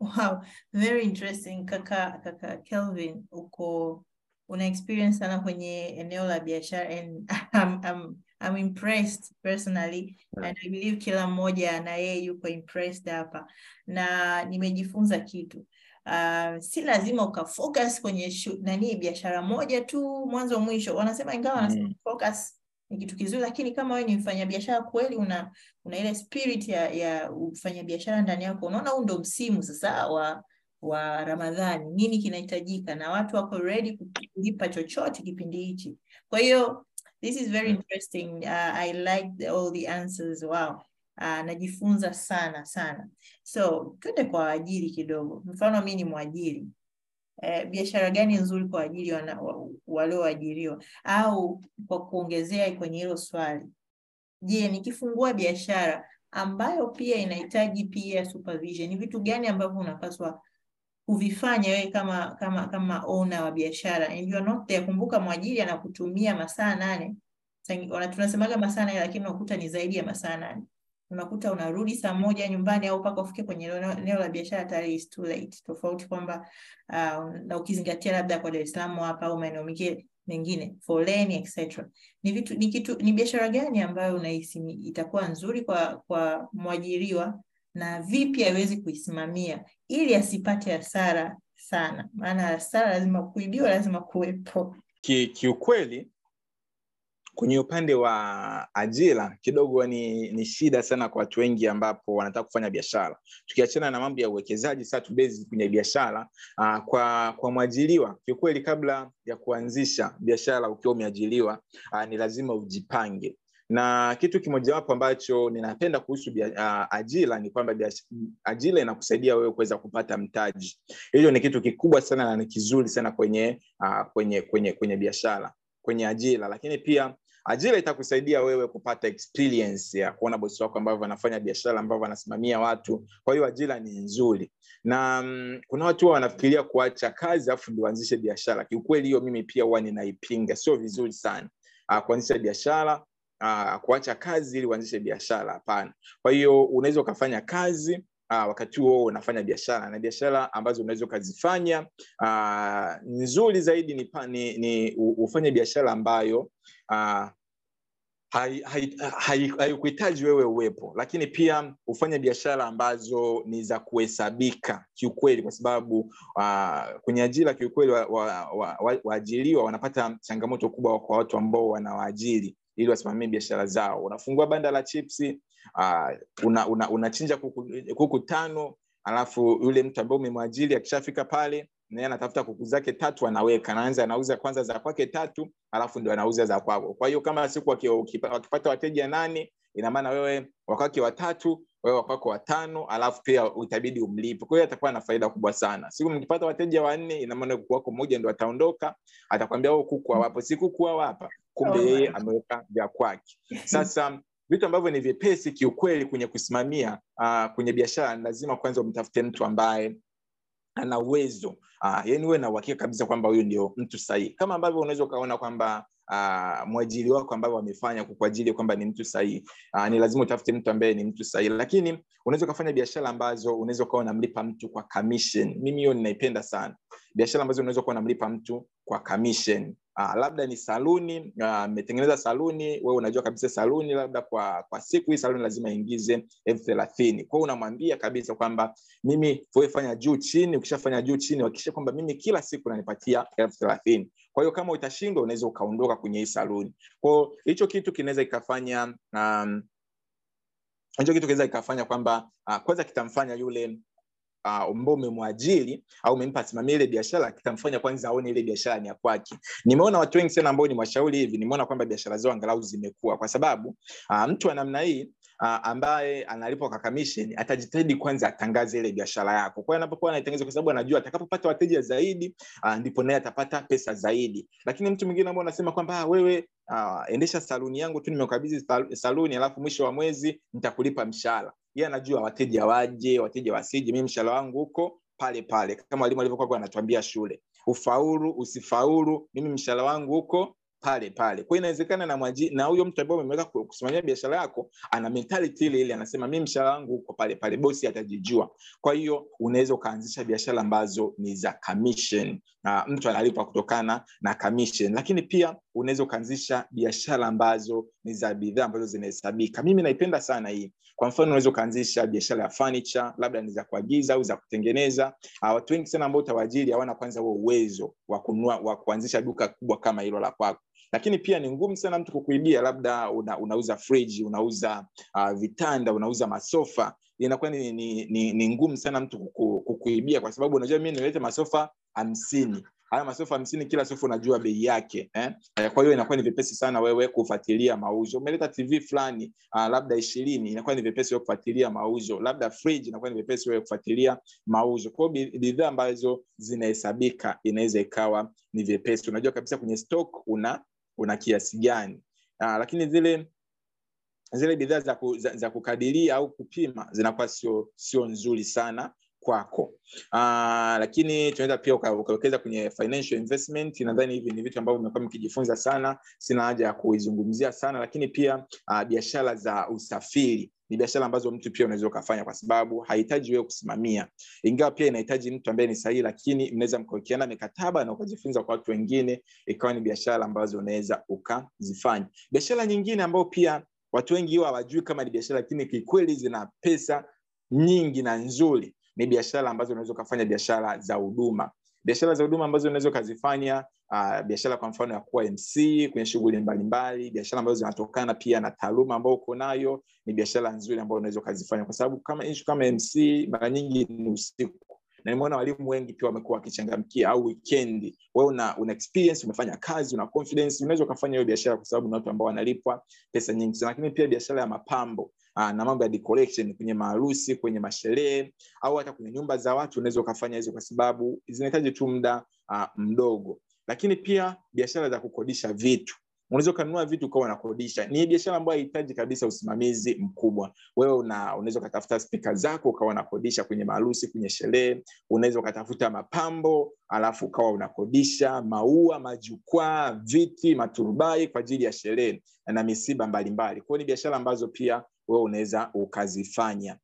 Wow, very interesting. Kaka kaka Kelvin, uko una experience sana kwenye eneo la biashara and I'm, I'm, I'm impressed personally and I believe kila mmoja na yeye yuko impressed hapa na nimejifunza kitu. Uh, si lazima ukafocus kwenye shu, nani biashara moja tu mwanzo mwisho. Wanasema ingawa wanasema Mm. focus ni kitu kizuri, lakini kama wewe ni mfanyabiashara kweli, una una ile spirit ya ya ufanyabiashara ndani yako, unaona huu ndo msimu sasa wa wa Ramadhani, nini kinahitajika, na watu wako ready kulipa chochote kipindi hichi. Kwa hiyo this is very Mm. interesting. Uh, I like the, all the answers. Wow. Uh, najifunza sana sana. So twende kwa waajiri kidogo. Mfano mi ni mwajiri eh, biashara gani nzuri kwa ajili walioajiriwa? Au kwa kuongezea kwenye hilo swali, je, nikifungua biashara ambayo pia inahitaji pia supervision, ni vitu gani ambavyo unapaswa kuvifanya wewe kama kama kama owner wa biashara and you are not there. Kumbuka mwajiri anakutumia masaa nane, tunasemaga masaa nane, lakini unakuta ni zaidi ya masaa nane. Unakuta unarudi saa moja nyumbani au mpaka ufike kwenye eneo la biashara tayari is too late. Tofauti kwamba uh, na ukizingatia labda kwa Dar es Salaam hapa au maeneo mengine mengine foleni etc. Ni vitu ni kitu ni biashara gani ambayo unahisi itakuwa nzuri kwa kwa mwajiriwa na vipi hawezi kuisimamia ili asipate hasara sana, maana hasara lazima kuibiwa, lazima kuwepo. Ki, kiukweli kwenye upande wa ajira kidogo ni, ni shida sana kwa watu wengi ambapo wanataka kufanya biashara. Tukiachana na mambo ya uwekezaji, sasa tubezi kwenye biashara. Uh, kwa kwa mwajiriwa kiukweli, kabla ya kuanzisha biashara ukiwa umeajiriwa, uh, ni lazima ujipange na kitu kimojawapo ambacho ninapenda kuhusu uh, ajira ni kwamba ajira inakusaidia wewe kuweza kupata mtaji. Hiyo ni kitu kikubwa sana na ni kizuri sana kwenye uh, kwenye kwenye kwenye biashara, kwenye ajira, lakini pia ajira itakusaidia wewe kupata experience ya kuona bosi wako ambavyo wanafanya biashara ambavyo wanasimamia watu. Kwa hiyo ajira ni nzuri, na um, kuna watu huwa wanafikiria kuacha kazi afu ndio biashara. Kiukweli hiyo mimi pia huwa ninaipinga, sio vizuri sana kuanzisha biashara uh, kuacha kazi ili uanzishe biashara. Hapana. Kwa hiyo unaweza ukafanya kazi uh, wakati huo unafanya biashara, na biashara ambazo unaweza ukazifanya uh, nzuri zaidi ni, ni, ni ufanye biashara ambayo uh, haikuhitaji wewe uwepo, lakini pia ufanye biashara ambazo ni za kuhesabika kiukweli, kwa sababu uh, kwenye ajira kiukweli waajiriwa wa, wa, wa, wa wanapata changamoto kubwa kwa watu ambao wanawaajiri ili wasimamie biashara zao. Unafungua banda la chipsi uh, unachinja una, una kuku, kuku tano alafu yule mtu ambaye umemwajiri akishafika pale naye anatafuta kuku zake tatu anaweka, anaanza anauza kwanza za kwake tatu, alafu ndio anauza za kwako. Kwa hiyo kama siku wakipata wateja nane, ina maana wewe wakwake watatu, wewe wakwako watano, alafu pia utabidi umlipe. Kwa hiyo atakuwa na faida kubwa sana. Siku mkipata wateja wanne, ina kuku wako mmoja ndio ataondoka, atakwambia kuku hawapo, si kuku hawapa, kumbe yeye ameweka vya kwake. Sasa vitu ambavyo ni vyepesi kiukweli kwenye kusimamia uh, kwenye biashara, lazima kwanza umtafute mtu ambaye ana uwezo uh, yani uwe na uhakika kabisa kwamba huyu ndio mtu sahihi, kama ambavyo unaweza ukaona kwamba uh, mwajiri wako ambao wamefanya kukuajiri kwamba ni mtu sahihi. Uh, ni lazima utafute mtu ambaye ni mtu sahihi, lakini unaweza ukafanya biashara ambazo unaweza ukawa unamlipa mtu kwa commission. Mimi hiyo ninaipenda sana, biashara ambazo unaweza kuwa unamlipa mtu kwa commission. Uh, labda ni saluni mmetengeneza uh, saluni, wewe unajua kabisa saluni labda kwa kwa siku hii saluni lazima ingize elfu thelathini. kwao unamwambia kabisa kwamba mimi wewe fanya juu chini, ukishafanya juu chini hakikisha kwamba mimi kila siku nanipatia elfu thelathini. Kwa hiyo kama utashindwa, unaweza ukaondoka kwenye hii saluni. kwao hicho kitu kinaweza ikafanya um, hicho kitu kinaweza kikafanya kwamba uh, kwanza kitamfanya yule ambao uh, umemwajiri au umempa asimamie ile biashara, kitamfanya kwanza aone ile biashara ni ya kwake. Nimeona watu wengi sana ambao ni washauri hivi, nimeona kwamba biashara zao angalau zimekuwa, kwa sababu uh, mtu wa namna hii uh, ambaye analipwa kwa commission atajitahidi kwanza atangaze ile biashara yako. Kwa hiyo anapokuwa anaitangaza, kwa sababu anajua atakapopata wateja zaidi uh, ndipo naye atapata pesa zaidi. Lakini mtu mwingine ambao anasema kwamba ah, wewe uh, endesha saluni yangu tu, nimekabidhi saluni, alafu mwisho wa mwezi nitakulipa mshahara yeye anajua wateja waje, wateja wasije, mimi mshahara wangu huko pale pale, kama walimu alivyokuwa anatuambia shule, ufaulu usifaulu, mimi mshahara wangu huko pale pale. Kwa inawezekana na mwaji, na huyo mtu ambaye umeweka kusimamia biashara yako ana mentality ile ile, anasema mimi mshahara wangu uko pale pale, bosi atajijua. Kwa hiyo unaweza ukaanzisha biashara ambazo ni za commission na mtu analipa kutokana na commission, lakini pia unaweza ukaanzisha biashara ambazo ni za bidhaa ambazo zinahesabika. Mimi naipenda sana hii. Kwa mfano, unaweza ukaanzisha biashara ya furniture, labda ni za kuagiza au za kutengeneza. Uh, watu wengi sana ambao utawaajiri hawana kwanza huo uwezo wa kununua wa kuanzisha duka kubwa kama hilo la kwako. Lakini pia ni ngumu sana mtu kukuibia, labda una, unauza friji, unauza uh, vitanda, unauza masofa, inakuwa ni, ni, ni, ni ngumu sana mtu kuku, kukuibia, kwa sababu unajua mimi nilete masofa hamsini haya masofa hamsini kila sofa unajua bei yake eh? Kwa hiyo inakuwa ni vipesi sana wewe kufuatilia mauzo. Umeleta TV fulani uh, labda ishirini, inakuwa ni vipesi wewe kufuatilia mauzo. Labda fridge inakuwa ni vipesi wewe kufuatilia mauzo. kwao bidhaa ambazo zinahesabika inaweza ikawa ni vipesi, unajua kabisa kwenye stock una una kiasi gani. Uh, lakini zile zile bidhaa za, ku, za, za kukadiria au kupima zinakuwa sio sio nzuri sana kwako. Uh, lakini tunaweza pia ukawekeza kwenye financial investment. Nadhani hivi ni vitu ambavyo mmekuwa mkijifunza sana, sina haja ya kuizungumzia sana, lakini pia uh, biashara za usafiri ni biashara ambazo mtu pia unaweza ukafanya, kwa sababu hahitaji wewe kusimamia, ingawa pia inahitaji mtu ambaye ni sahihi, lakini mnaweza mkawekeana mikataba na ukajifunza kwa watu wengine, ikawa ni biashara ambazo unaweza ukazifanya. Biashara nyingine ambayo pia watu wengi huwa hawajui kama ni biashara, lakini kikweli zina pesa nyingi na nzuri ni biashara ambazo unaweza ukafanya biashara za huduma. Biashara za huduma ambazo unaweza ukazifanya uh, biashara kwa mfano ya kuwa mc kwenye shughuli mbalimbali biashara ambazo zinatokana pia na taaluma ambayo uko nayo ni biashara nzuri ambayo unaweza ukazifanya. Kwa sababu kama ishu kama mc mara nyingi ni usiku na nimeona walimu wengi pia wamekuwa wakichangamkia au wikendi wewe una, una experience umefanya kazi una confidence unaweza ukafanya hiyo biashara kwa sababu ni watu ambao wanalipwa pesa nyingi sana. Lakini pia biashara ya mapambo aa, na mambo ya decoration kwenye maharusi kwenye masherehe au hata kwenye nyumba za watu unaweza ukafanya hizo kwa sababu zinahitaji tu muda uh, mdogo. Lakini pia biashara za kukodisha vitu unaweza ukanunua vitu ukawa unakodisha. Ni biashara ambayo haihitaji kabisa usimamizi mkubwa. Wewe una, unaweza ukatafuta spika zako ukawa unakodisha kwenye maharusi kwenye sherehe. Unaweza ukatafuta mapambo alafu ukawa unakodisha maua majukwaa viti maturubai kwa ajili ya sherehe na misiba mbalimbali. Kwao ni biashara ambazo pia wewe unaweza ukazifanya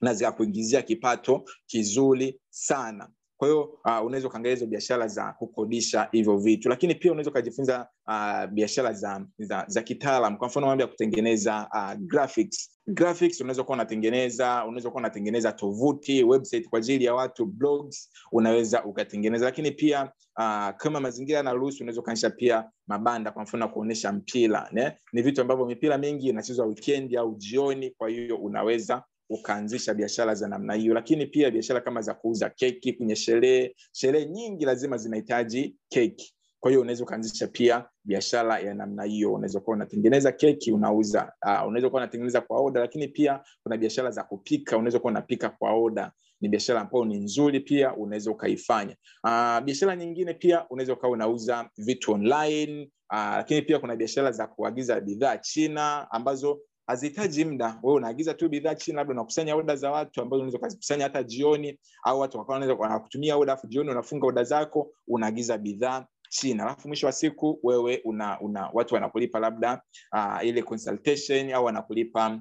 na zikakuingizia kipato kizuri sana. Kwa hiyo uh, unaweza ukaangalia hizo biashara za kukodisha hivyo vitu. Lakini pia unaweza ukajifunza uh, biashara za, za, za kitaalam. Kwa mfano mambo ya kutengeneza uh, graphics. Graphics unaweza kuwa unatengeneza unaweza kuwa unatengeneza tovuti website kwa ajili ya watu blogs unaweza ukatengeneza. Lakini pia uh, kama mazingira yanaruhusu unaweza ukaonyesha pia mabanda kwa mfano kuonyesha mpira ne? ni vitu ambavyo mipira mingi inachezwa wikendi au jioni kwa hiyo unaweza ukaanzisha biashara za namna hiyo. Lakini pia biashara kama za kuuza keki kwenye sherehe sherehe nyingi lazima zinahitaji keki kwa hiyo unaweza ukaanzisha pia biashara ya namna hiyo. Unaweza kuwa unatengeneza keki unauza uh, unaweza kuwa unatengeneza kwa oda lakini pia kuna biashara za kupika unaweza kuwa unapika kwa oda ni biashara ambayo ni nzuri pia unaweza ukaifanya. Uh, biashara nyingine pia unaweza ukawa unauza vitu online. Uh, lakini pia kuna biashara za kuagiza bidhaa china ambazo hazihitaji muda. Wewe unaagiza tu bidhaa chini labda unakusanya oda za watu ambazo unaweza ukazikusanya hata jioni au watu wakawa wanaweza wanakutumia oda afu jioni unafunga oda zako unaagiza bidhaa chini. Alafu mwisho wa siku wewe una, una watu wanakulipa labda uh, ile consultation au wanakulipa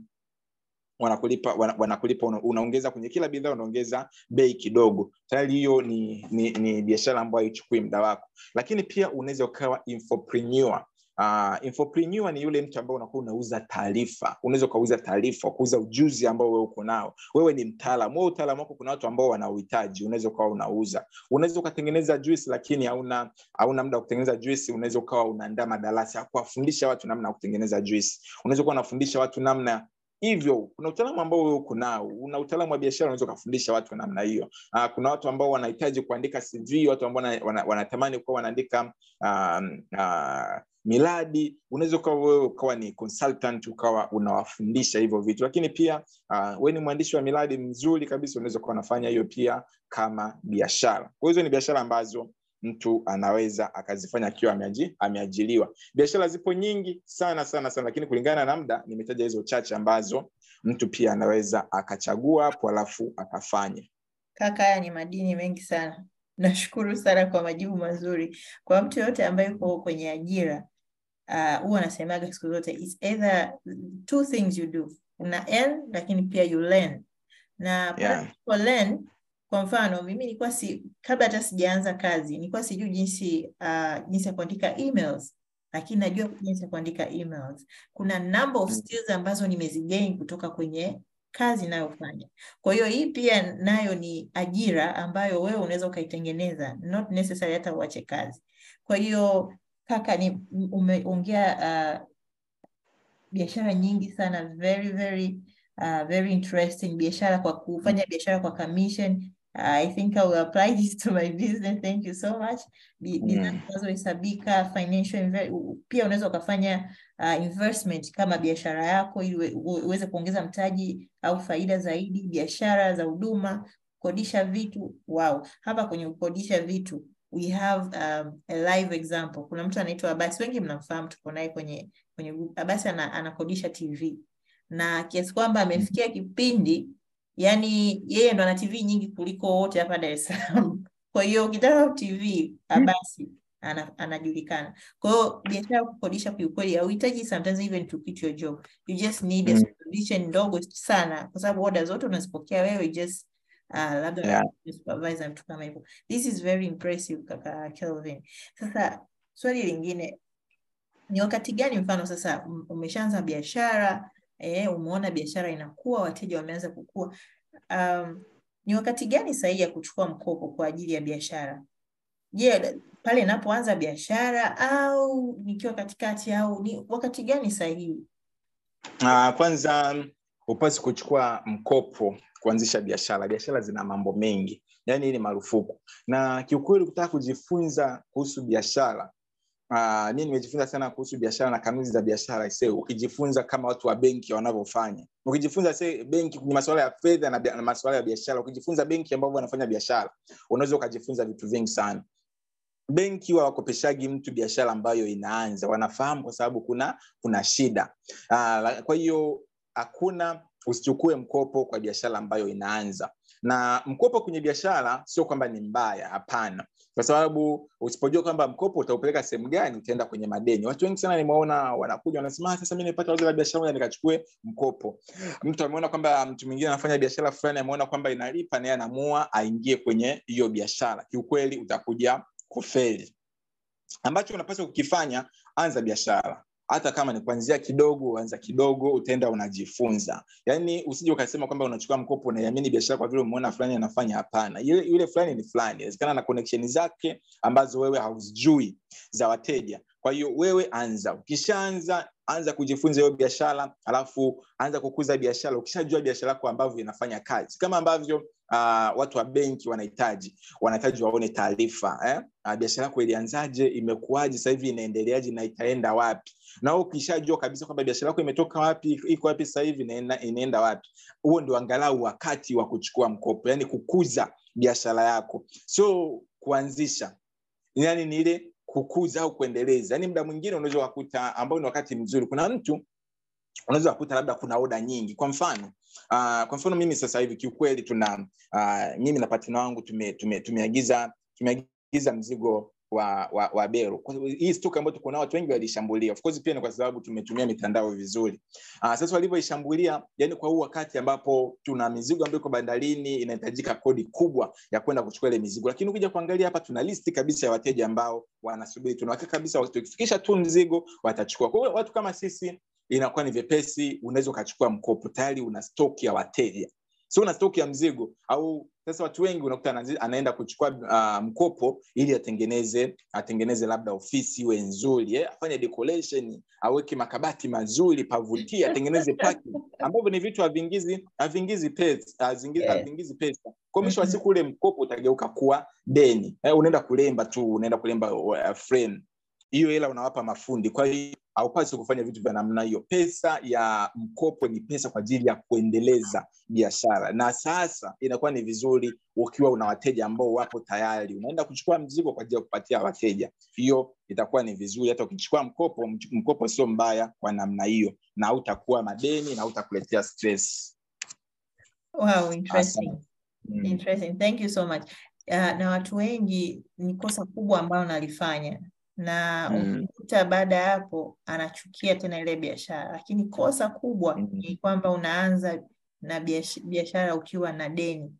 wanakulipa wanakulipa unaongeza kwenye kila bidhaa unaongeza bei kidogo. Tayari hiyo ni, ni, ni biashara ambayo haichukui muda wako. Lakini pia unaweza ukawa infopreneur Uh, infopreneur ni yule mtu ambaye unakuwa unauza taarifa. Unaweza ukauza taarifa kuuza ujuzi ambao wewe uko nao. Wewe ni mtaalamu, wewe utaalamu wako kuna watu ambao wanauhitaji unaweza ukawa unauza. Unaweza ukatengeneza juice lakini hauna hauna muda wa kutengeneza juice. Unaweza ukawa unaandaa madarasa ya kuwafundisha watu namna ya kutengeneza juice. Unaweza ukawa unafundisha watu namna hivyo. Kuna utaalamu ambao wewe uko nao. Una utaalamu wa biashara unaweza ukafundisha watu namna hiyo. Uh, kuna watu ambao wanahitaji kuandika cv watu ambao wana, wanatamani kuwa wanaandika um, uh, miradi unaweza ukawa wewe ukawa ni consultant ukawa unawafundisha hivyo vitu. Lakini pia uh, we ni mwandishi wa miradi mzuri kabisa unaweza ukawa unafanya hiyo pia kama biashara. Kwa hizo ni biashara ambazo mtu anaweza akazifanya akiwa ameaji, ameajiliwa. Biashara zipo nyingi sana sana sana. Lakini kulingana na muda nimetaja hizo chache ambazo mtu pia anaweza akachagua hapo alafu akafanya kaka haya ni madini mengi sana. Nashukuru sana kwa majibu mazuri. Kwa mtu yoyote ambaye uko kwenye ajira huwa uh, anasemaga siku zote is either two things you do una earn lakini pia you learn na Yeah. for learn kwa mfano mimi nilikuwa si kabla hata sijaanza kazi nilikuwa sijui jinsi uh, jinsi ya kuandika emails lakini najua jinsi ya kuandika emails kuna number of Mm. skills ambazo nimezigain kutoka kwenye kazi inayofanya kwa hiyo hii pia nayo ni ajira ambayo wewe unaweza ukaitengeneza not necessary hata uache kazi kwa hiyo kaka ni umeongea uh, biashara nyingi sana very very uh, very interesting biashara kwa kufanya biashara kwa commission. Uh, i think i will apply this to my business. Thank you so much. Bidhaa zinazohesabika financial pia unaweza ukafanya uh, investment kama biashara yako ili uwe- uwe- uweze kuongeza mtaji au faida zaidi biashara za huduma kukodisha vitu. Wow. Hapa kwenye kukodisha vitu we have um, a live example. Kuna mtu anaitwa abasi. Wengi mnamfahamu tuko naye kwenye kwenye group. abasi ana, anakodisha tv na kiasi kwamba amefikia kipindi yani yeye ndo ana tv nyingi kuliko wote hapa dar es salaam. Kwa hiyo ukitaka tv abasi ana, anajulikana. Kwa hiyo biashara ya kukodisha kiukweli hauhitaji sometimes even to quit your job. You just need a Mm. supervision ndogo sana kwa sababu order zote unazipokea wewe just uh, labda Yeah. supervisor mtu kama hivyo this is very impressive kaka Kelvin sasa swali lingine ni wakati gani mfano sasa um- umeshaanza biashara eh, umeona biashara inakuwa wateja wameanza kukua um, ni wakati gani sahihi ya kuchukua mkopo kwa ajili ya biashara? Je, pale inapoanza biashara au nikiwa katikati au ni wakati gani sahihi? Uh, kwanza hupasi kuchukua mkopo kuanzisha biashara. Biashara zina mambo mengi, yani ni marufuku. Na kiukweli, ukitaka kujifunza kuhusu biashara uh, nimejifunza sana kuhusu biashara na kanuni za biashara. Se, ukijifunza kama watu wa benki wanavyofanya, ukijifunza se benki kwenye masuala ya fedha na, na masuala ya biashara, ukijifunza benki ambavyo wanafanya biashara, unaweza ukajifunza vitu vingi sana. Benki wa wakopeshagi mtu biashara ambayo inaanza, wanafahamu kwa sababu kuna kuna shida. Uh, kwa hiyo hakuna usichukue mkopo kwa biashara ambayo inaanza. Na mkopo kwenye biashara sio kwamba ni mbaya, hapana, kwa sababu usipojua kwamba mkopo utaupeleka sehemu gani, utaenda kwenye madeni. Watu wengi sana nimeona wanakuja wanasema, sasa mi nimepata wazo la biashara, nikachukue mkopo. Mtu ameona kwamba mtu mwingine anafanya biashara fulani, ameona kwamba inalipa, naye anaamua aingie kwenye hiyo biashara. Kiukweli utakuja kufeli. Ambacho unapaswa kukifanya, anza biashara hata kama ni kuanzia kidogo, anza kidogo, utaenda unajifunza. Yaani usije ukasema kwamba unachukua mkopo unaiamini biashara kwa vile umeona fulani anafanya. Hapana, yule yule fulani ni fulani, inawezekana na connection zake ambazo wewe hauzijui za wateja. Kwa hiyo wewe anza, ukishaanza anza kujifunza hiyo biashara, alafu anza kukuza biashara. Ukishajua biashara yako ambavyo inafanya kazi, kama ambavyo uh, watu wa benki wanahitaji wanahitaji waone taarifa eh? Uh, biashara yako ilianzaje, imekuaje sasa hivi inaendeleaje na itaenda wapi? Na ukishajua kabisa kwamba biashara yako imetoka wapi, iko wapi sasa hivi, inaenda, wapi, huo ndio angalau wakati wa kuchukua mkopo, yani kukuza biashara yako, sio kuanzisha. Yani ni ile kukuza au kuendeleza. Yani muda mwingine unaweza kukuta ambao ni wakati mzuri, kuna mtu unaweza kukuta labda kuna oda nyingi. Kwa mfano uh, kwa mfano mimi sasa hivi kiukweli tuna uh, mimi na patina wangu tume, tume, tumeagiza mzigo wa, wa, wa Beru. Hii stock ambayo tuko nao watu wengi walishambulia. Of pia ni kwa sababu tumetumia mitandao vizuri. Uh, sasa walivyoishambulia, yani kwa huu wakati ambapo tuna mizigo ambayo iko bandarini inahitajika kodi kubwa ya kwenda kuchukua ile mizigo. Lakini ukija kuangalia hapa tuna listi kabisa ya wateja ambao wanasubiri. Tunawaka kabisa tukifikisha tu mzigo watachukua. Kwa watu kama sisi inakuwa ni vyepesi, unaweza ukachukua mkopo, tayari una stok ya wateja sio una stoki ya mzigo au sasa watu wengi unakuta anaenda kuchukua uh, mkopo ili atengeneze atengeneze labda ofisi iwe nzuri eh, afanye decoration aweke makabati mazuri pavutie atengeneze parking ambavyo ni vitu havingizi havingizi pesa havingizi, Yeah. pesa. Kwa mwisho wa siku ule mkopo utageuka kuwa deni. Eh, unaenda kulemba tu unaenda kulemba uh, frame hiyo hela unawapa mafundi. Kwa hiyo haupasi kufanya vitu vya namna hiyo. Pesa ya mkopo ni pesa kwa ajili ya kuendeleza biashara. Na sasa inakuwa ni vizuri ukiwa una wateja ambao wapo tayari. Unaenda kuchukua mzigo kwa ajili ya kupatia wateja. Hiyo itakuwa ni vizuri. Hata ukichukua mkopo mkopo sio mbaya kwa namna hiyo. Na hautakuwa madeni na hautakuletea stress. Wow, interesting. Mm. Interesting. Thank you so much. Uh, na watu wengi ni kosa kubwa ambalo nalifanya na Mm. baada ya hapo anachukia tena ile biashara, lakini kosa kubwa Mm. ni kwamba unaanza na biashara ukiwa na deni.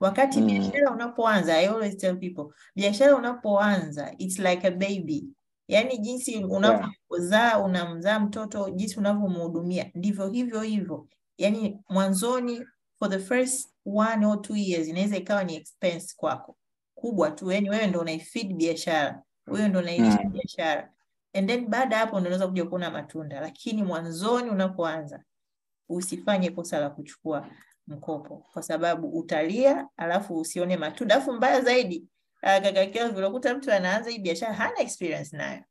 Wakati Mm. biashara unapoanza, I always tell people, biashara unapoanza it's like a baby. Yaani jinsi unavyozaa unamzaa mtoto, jinsi unavyomhudumia ndivyo hivyo hivyo. Yaani mwanzoni for the first one or two years inaweza ikawa ni expense kwako kubwa tu, yaani wewe ndo unaifeed biashara, wewe ndo unailisha Mm. biashara, and then baada ya hapo ndo unaweza kuja kuona matunda, lakini mwanzoni unapoanza usifanye kosa la kuchukua mkopo kwa sababu utalia, alafu usione matunda, alafu mbaya zaidi uh, kaka unakuta mtu anaanza hii biashara hana experience nayo.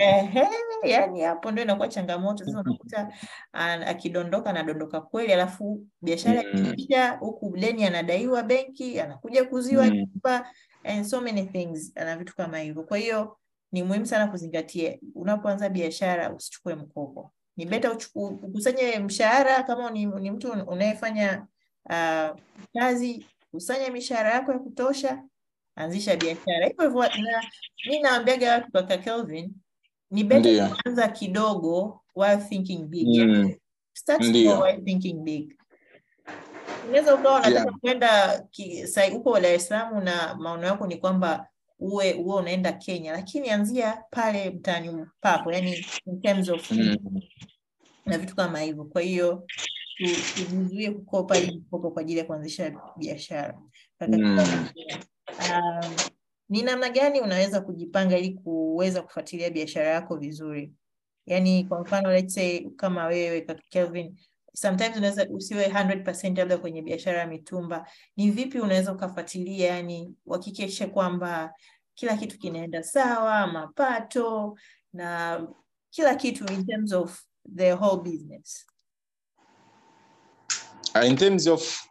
Ehe, yani hapo ndio inakuwa changamoto sasa. Unakuta ah, akidondoka anadondoka kweli, alafu biashara Mm. huku deni anadaiwa benki, anakuja kuziwa Mm. And so many things na vitu kama hivyo. Kwa hiyo ni muhimu sana kuzingatia, unapoanza biashara usichukue mkopo. Ni beta ukusanye mshahara kama ni, ni mtu unayefanya uh, kazi, kusanya mishahara yako ya kutosha, anzisha biashara hivyo hivyo. Na mi naambiaga watu kaka Kelvin, ni beta kuanza kidogo while thinking big. Mm. start small while thinking big. Unaweza ukawa unataka kwenda huko Dar es Salaam na maono yako ni kwamba uwe uwe unaenda Kenya, lakini anzia pale mtaani pako, yani in terms of Mm. na vitu kama hivyo. Kwa hiyo tujizuie kukopa hii mikopo kwa ajili ya kuanzisha biashara. Mm. Um, ni namna gani unaweza kujipanga ili kuweza kufuatilia biashara yako vizuri? Yani kwa mfano let's say kama wewe Kelvin, sometimes unaweza usiwe 100% labda kwenye biashara ya mitumba. Ni vipi unaweza ukafuatilia, yani uhakikishe kwamba kila kitu kinaenda sawa, mapato na kila kitu in terms of the whole business. Uh, in terms of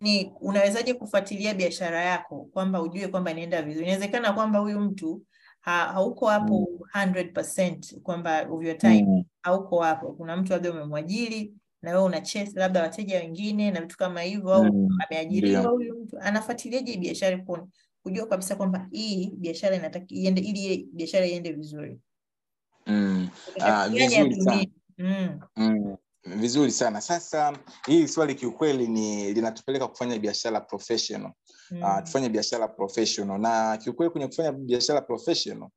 Ni unawezaje kufuatilia biashara yako kwamba ujue kwamba inaenda vizuri? Inawezekana kwamba huyu mtu ha, hauko hapo 100% kwamba of your time. Mm, hauko hapo. Kuna mtu labda umemwajiri na wewe una chase labda wateja wengine na vitu kama hivyo, au mm, ameajiriwa huyu mtu, anafuatiliaje biashara ku- kujua kabisa kwamba hii biashara inataka iende, ili biashara iende vizuri, Mm. Ah, vizuri sana. Mm, Mm, vizuri sana. Sasa hii swali kiukweli ni linatupeleka kufanya biashara professional. Uh, mm, tufanye biashara professional. Na kiukweli kwenye kufanya biashara professional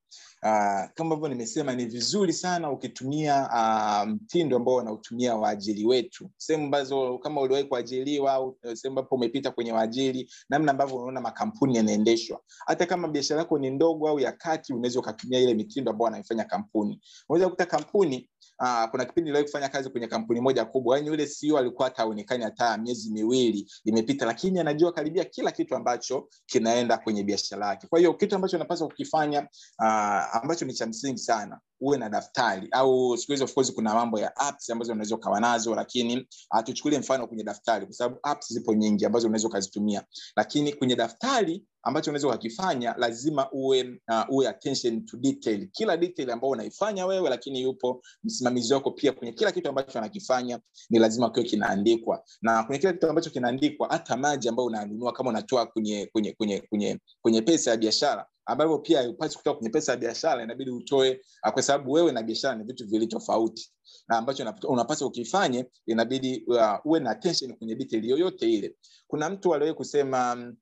uh, kama ambavyo nimesema ni vizuri sana ukitumia uh, mtindo ambao wanautumia waajiri wetu. Sehemu ambazo kama uliwahi kuajiriwa au eh, sehemu ambapo umepita kwenye waajiri namna ambavyo unaona makampuni yanaendeshwa. Hata kama biashara yako ni ndogo au ya kati unaweza ukatumia ile mitindo ambao wanaifanya kampuni. Unaweza kukuta kampuni Uh, kuna kipindi niliwahi kufanya kazi kwenye kampuni moja kubwa. Yani yule CEO alikuwa hata haonekani hata miezi miwili imepita lakini anajua karibia kila kitu ambacho kinaenda kwenye biashara yake. Kwa hiyo kitu ambacho anapaswa kukifanya uh, ambacho ni cha msingi sana uwe na daftari. Au siku hizi of course kuna mambo ya apps ambazo unaweza ukawa nazo lakini uh, tuchukulie mfano kwenye daftari kwa sababu apps zipo nyingi ambazo unaweza ukazitumia. Lakini kwenye daftari ambacho unaweza ukakifanya lazima uwe uh, uwe attention to detail. Kila detail ambayo unaifanya wewe lakini yupo msimamizi wako pia kwenye kila kitu ambacho anakifanya ni lazima kiwe kinaandikwa. Na kwenye kila kitu ambacho kinaandikwa hata maji ambayo unanunua kama unatoa kwenye kwenye kwenye kwenye pesa ya biashara ambavyo pia haipasi kutoka kwenye pesa ya biashara inabidi utoe ah, kwa sababu wewe na biashara ni vitu viwili tofauti. Na ambacho unap- unapaswa ukifanye inabidi uh, uwe na attention kwenye detail yoyote ile. Kuna mtu aliwahi kusema mm,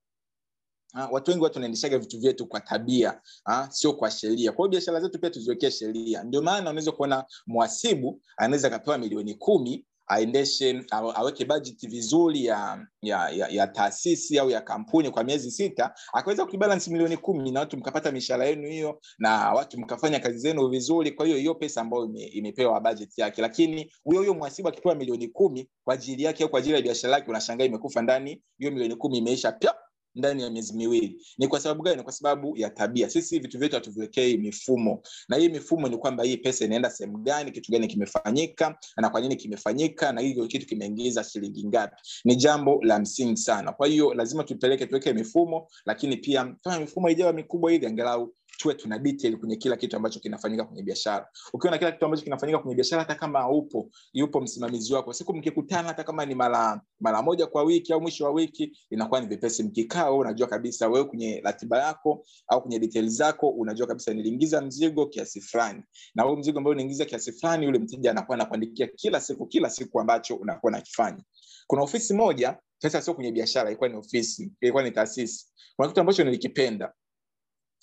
Ah, watu wengi watu wanaendeshaga vitu vyetu kwa tabia ha, sio kwa sheria. Kwa biashara zetu pia tuziwekee sheria. Ndio maana unaweza kuona mwasibu anaweza akapewa milioni kumi aendeshe aweke bajeti vizuri ya ya, ya ya taasisi au ya kampuni kwa miezi sita akaweza kuibalansi milioni kumi na watu mkapata mishahara yenu hiyo na watu mkafanya kazi zenu vizuri. Kwa hiyo hiyo pesa ambayo imepewa bajeti yake. Lakini huyo huyo mwasibu akipewa milioni kumi kwa ajili yake au kwa ajili ya biashara yake unashangaa imekufa ndani hiyo milioni kumi imeisha pya ndani ya miezi miwili. Ni kwa sababu gani? Kwa sababu ya tabia. Sisi vitu vyetu hatuviwekei mifumo. Na hii mifumo ni kwamba hii pesa inaenda sehemu gani kitu gani kimefanyika na kwa nini kimefanyika na hivyo kitu kimeingiza shilingi ngapi. Ni jambo la msingi sana. Kwa hiyo lazima tupeleke tuweke mifumo lakini pia kama mifumo ijawa mikubwa ili angalau tuwe tuna detail kwenye kila kitu ambacho kinafanyika kwenye biashara. Ukiwa na kila kitu ambacho kinafanyika kwenye biashara hata kama upo yupo msimamizi wako. Siku mkikutana hata kama ni mara mara moja kwa wiki au mwisho wa wiki inakuwa ni vipesi. Mkikaa unajua kabisa wewe kwenye ratiba yako au kwenye detail zako unajua kabisa niliingiza mzigo kiasi fulani. Na huo mzigo ambao unaingiza kiasi fulani yule mteja anakuwa anakuandikia kila siku kila siku ambacho unakuwa nakifanya kuna ofisi moja sasa sio kwenye biashara ilikuwa ni ofisi ilikuwa ni taasisi. Kuna kitu ambacho nilikipenda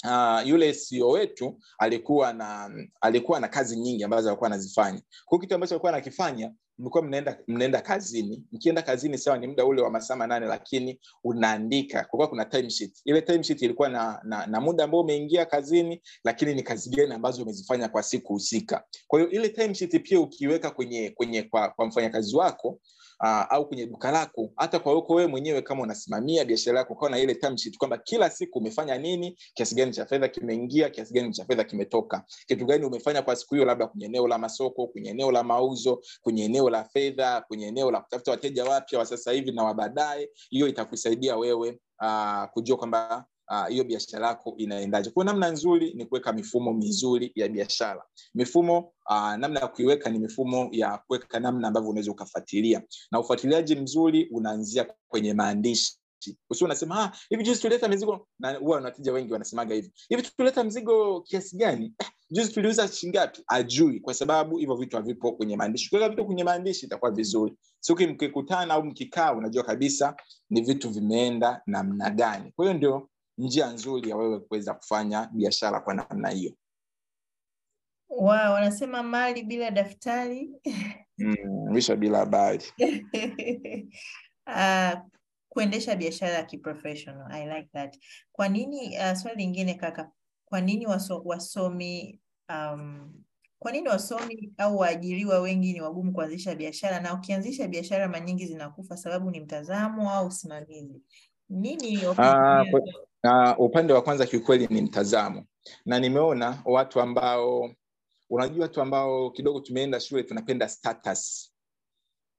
Uh, yule CEO wetu alikuwa na alikuwa na kazi nyingi ambazo alikuwa anazifanya. Kwa kitu ambacho alikuwa anakifanya mlikuwa mnaenda mnaenda kazini. Mkienda kazini sawa ni muda ule wa masaa manane lakini unaandika. Kulikuwa kuna time sheet. Ile time sheet ilikuwa na, na, na muda ambao umeingia kazini lakini ni kazi gani ambazo umezifanya kwa siku husika. Kwa hiyo ile time sheet pia ukiweka kwenye kwenye kwa, kwa mfanyakazi wako uh, au kwenye duka lako hata kwa uko wewe mwenyewe kama unasimamia biashara yako ukawa na ile kwamba kila siku umefanya nini kiasi gani cha fedha kimeingia kiasi gani cha fedha kimetoka. Kitu gani umefanya kwa siku hiyo labda kwenye eneo la masoko kwenye eneo la mauzo kwenye eneo la fedha kwenye eneo la kutafuta wateja wapya wa sasa hivi na wa baadaye. Hiyo itakusaidia wewe uh, kujua kwamba hiyo uh, biashara yako inaendaje? Kwa namna nzuri ni kuweka mifumo mizuri ya biashara. Mifumo uh, namna ya kuiweka ni mifumo ya kuweka namna ambavyo unaweza ukafuatilia. Na ufuatiliaji mzuri unaanzia kwenye maandishi. Usio unasema ah, hivi juzi tulileta mizigo. Na huwa wanateja wengi wanasemaga hivi. Hivi tulileta mzigo kiasi gani? Eh, juzi tuliuza shingapi ajui kwa sababu hivyo vitu havipo kwenye maandishi. Kuweka vitu kwenye maandishi itakuwa vizuri. Siku mkikutana au mkikaa unajua kabisa ni vitu vimeenda namna gani. Kwa hiyo ndio njia nzuri ya wewe kuweza kufanya biashara kwa namna hiyo. Wow, wanasema mali bila daftari. Mm, bila habari. Uh, kuendesha biashara ya kiprofessional i like that. Kwa nini uh, swali lingine kaka kwa nini waso, wasomi um, kwa nini wasomi au waajiriwa wengi ni wagumu kuanzisha biashara? Na ukianzisha biashara mara nyingi zinakufa sababu ni mtazamo au usimamizi. Nini Ah, kwa- na upande wa kwanza kiukweli ni mtazamo. Na nimeona watu ambao unajua watu ambao kidogo tumeenda shule tunapenda status.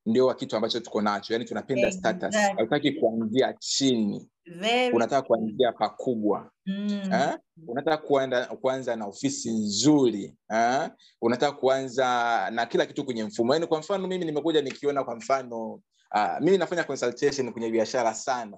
Ndio wa kitu ambacho tuko nacho yani tunapenda status. Hautaki kuanzia chini. Very unataka kuanzia pakubwa. Mm, eh? unataka kuanda, kuanza na ofisi nzuri. Eh? unataka kuanza na kila kitu kwenye mfumo. Yani kwa mfano mimi nimekuja nikiona kwa mfano uh, mimi nafanya consultation kwenye biashara sana.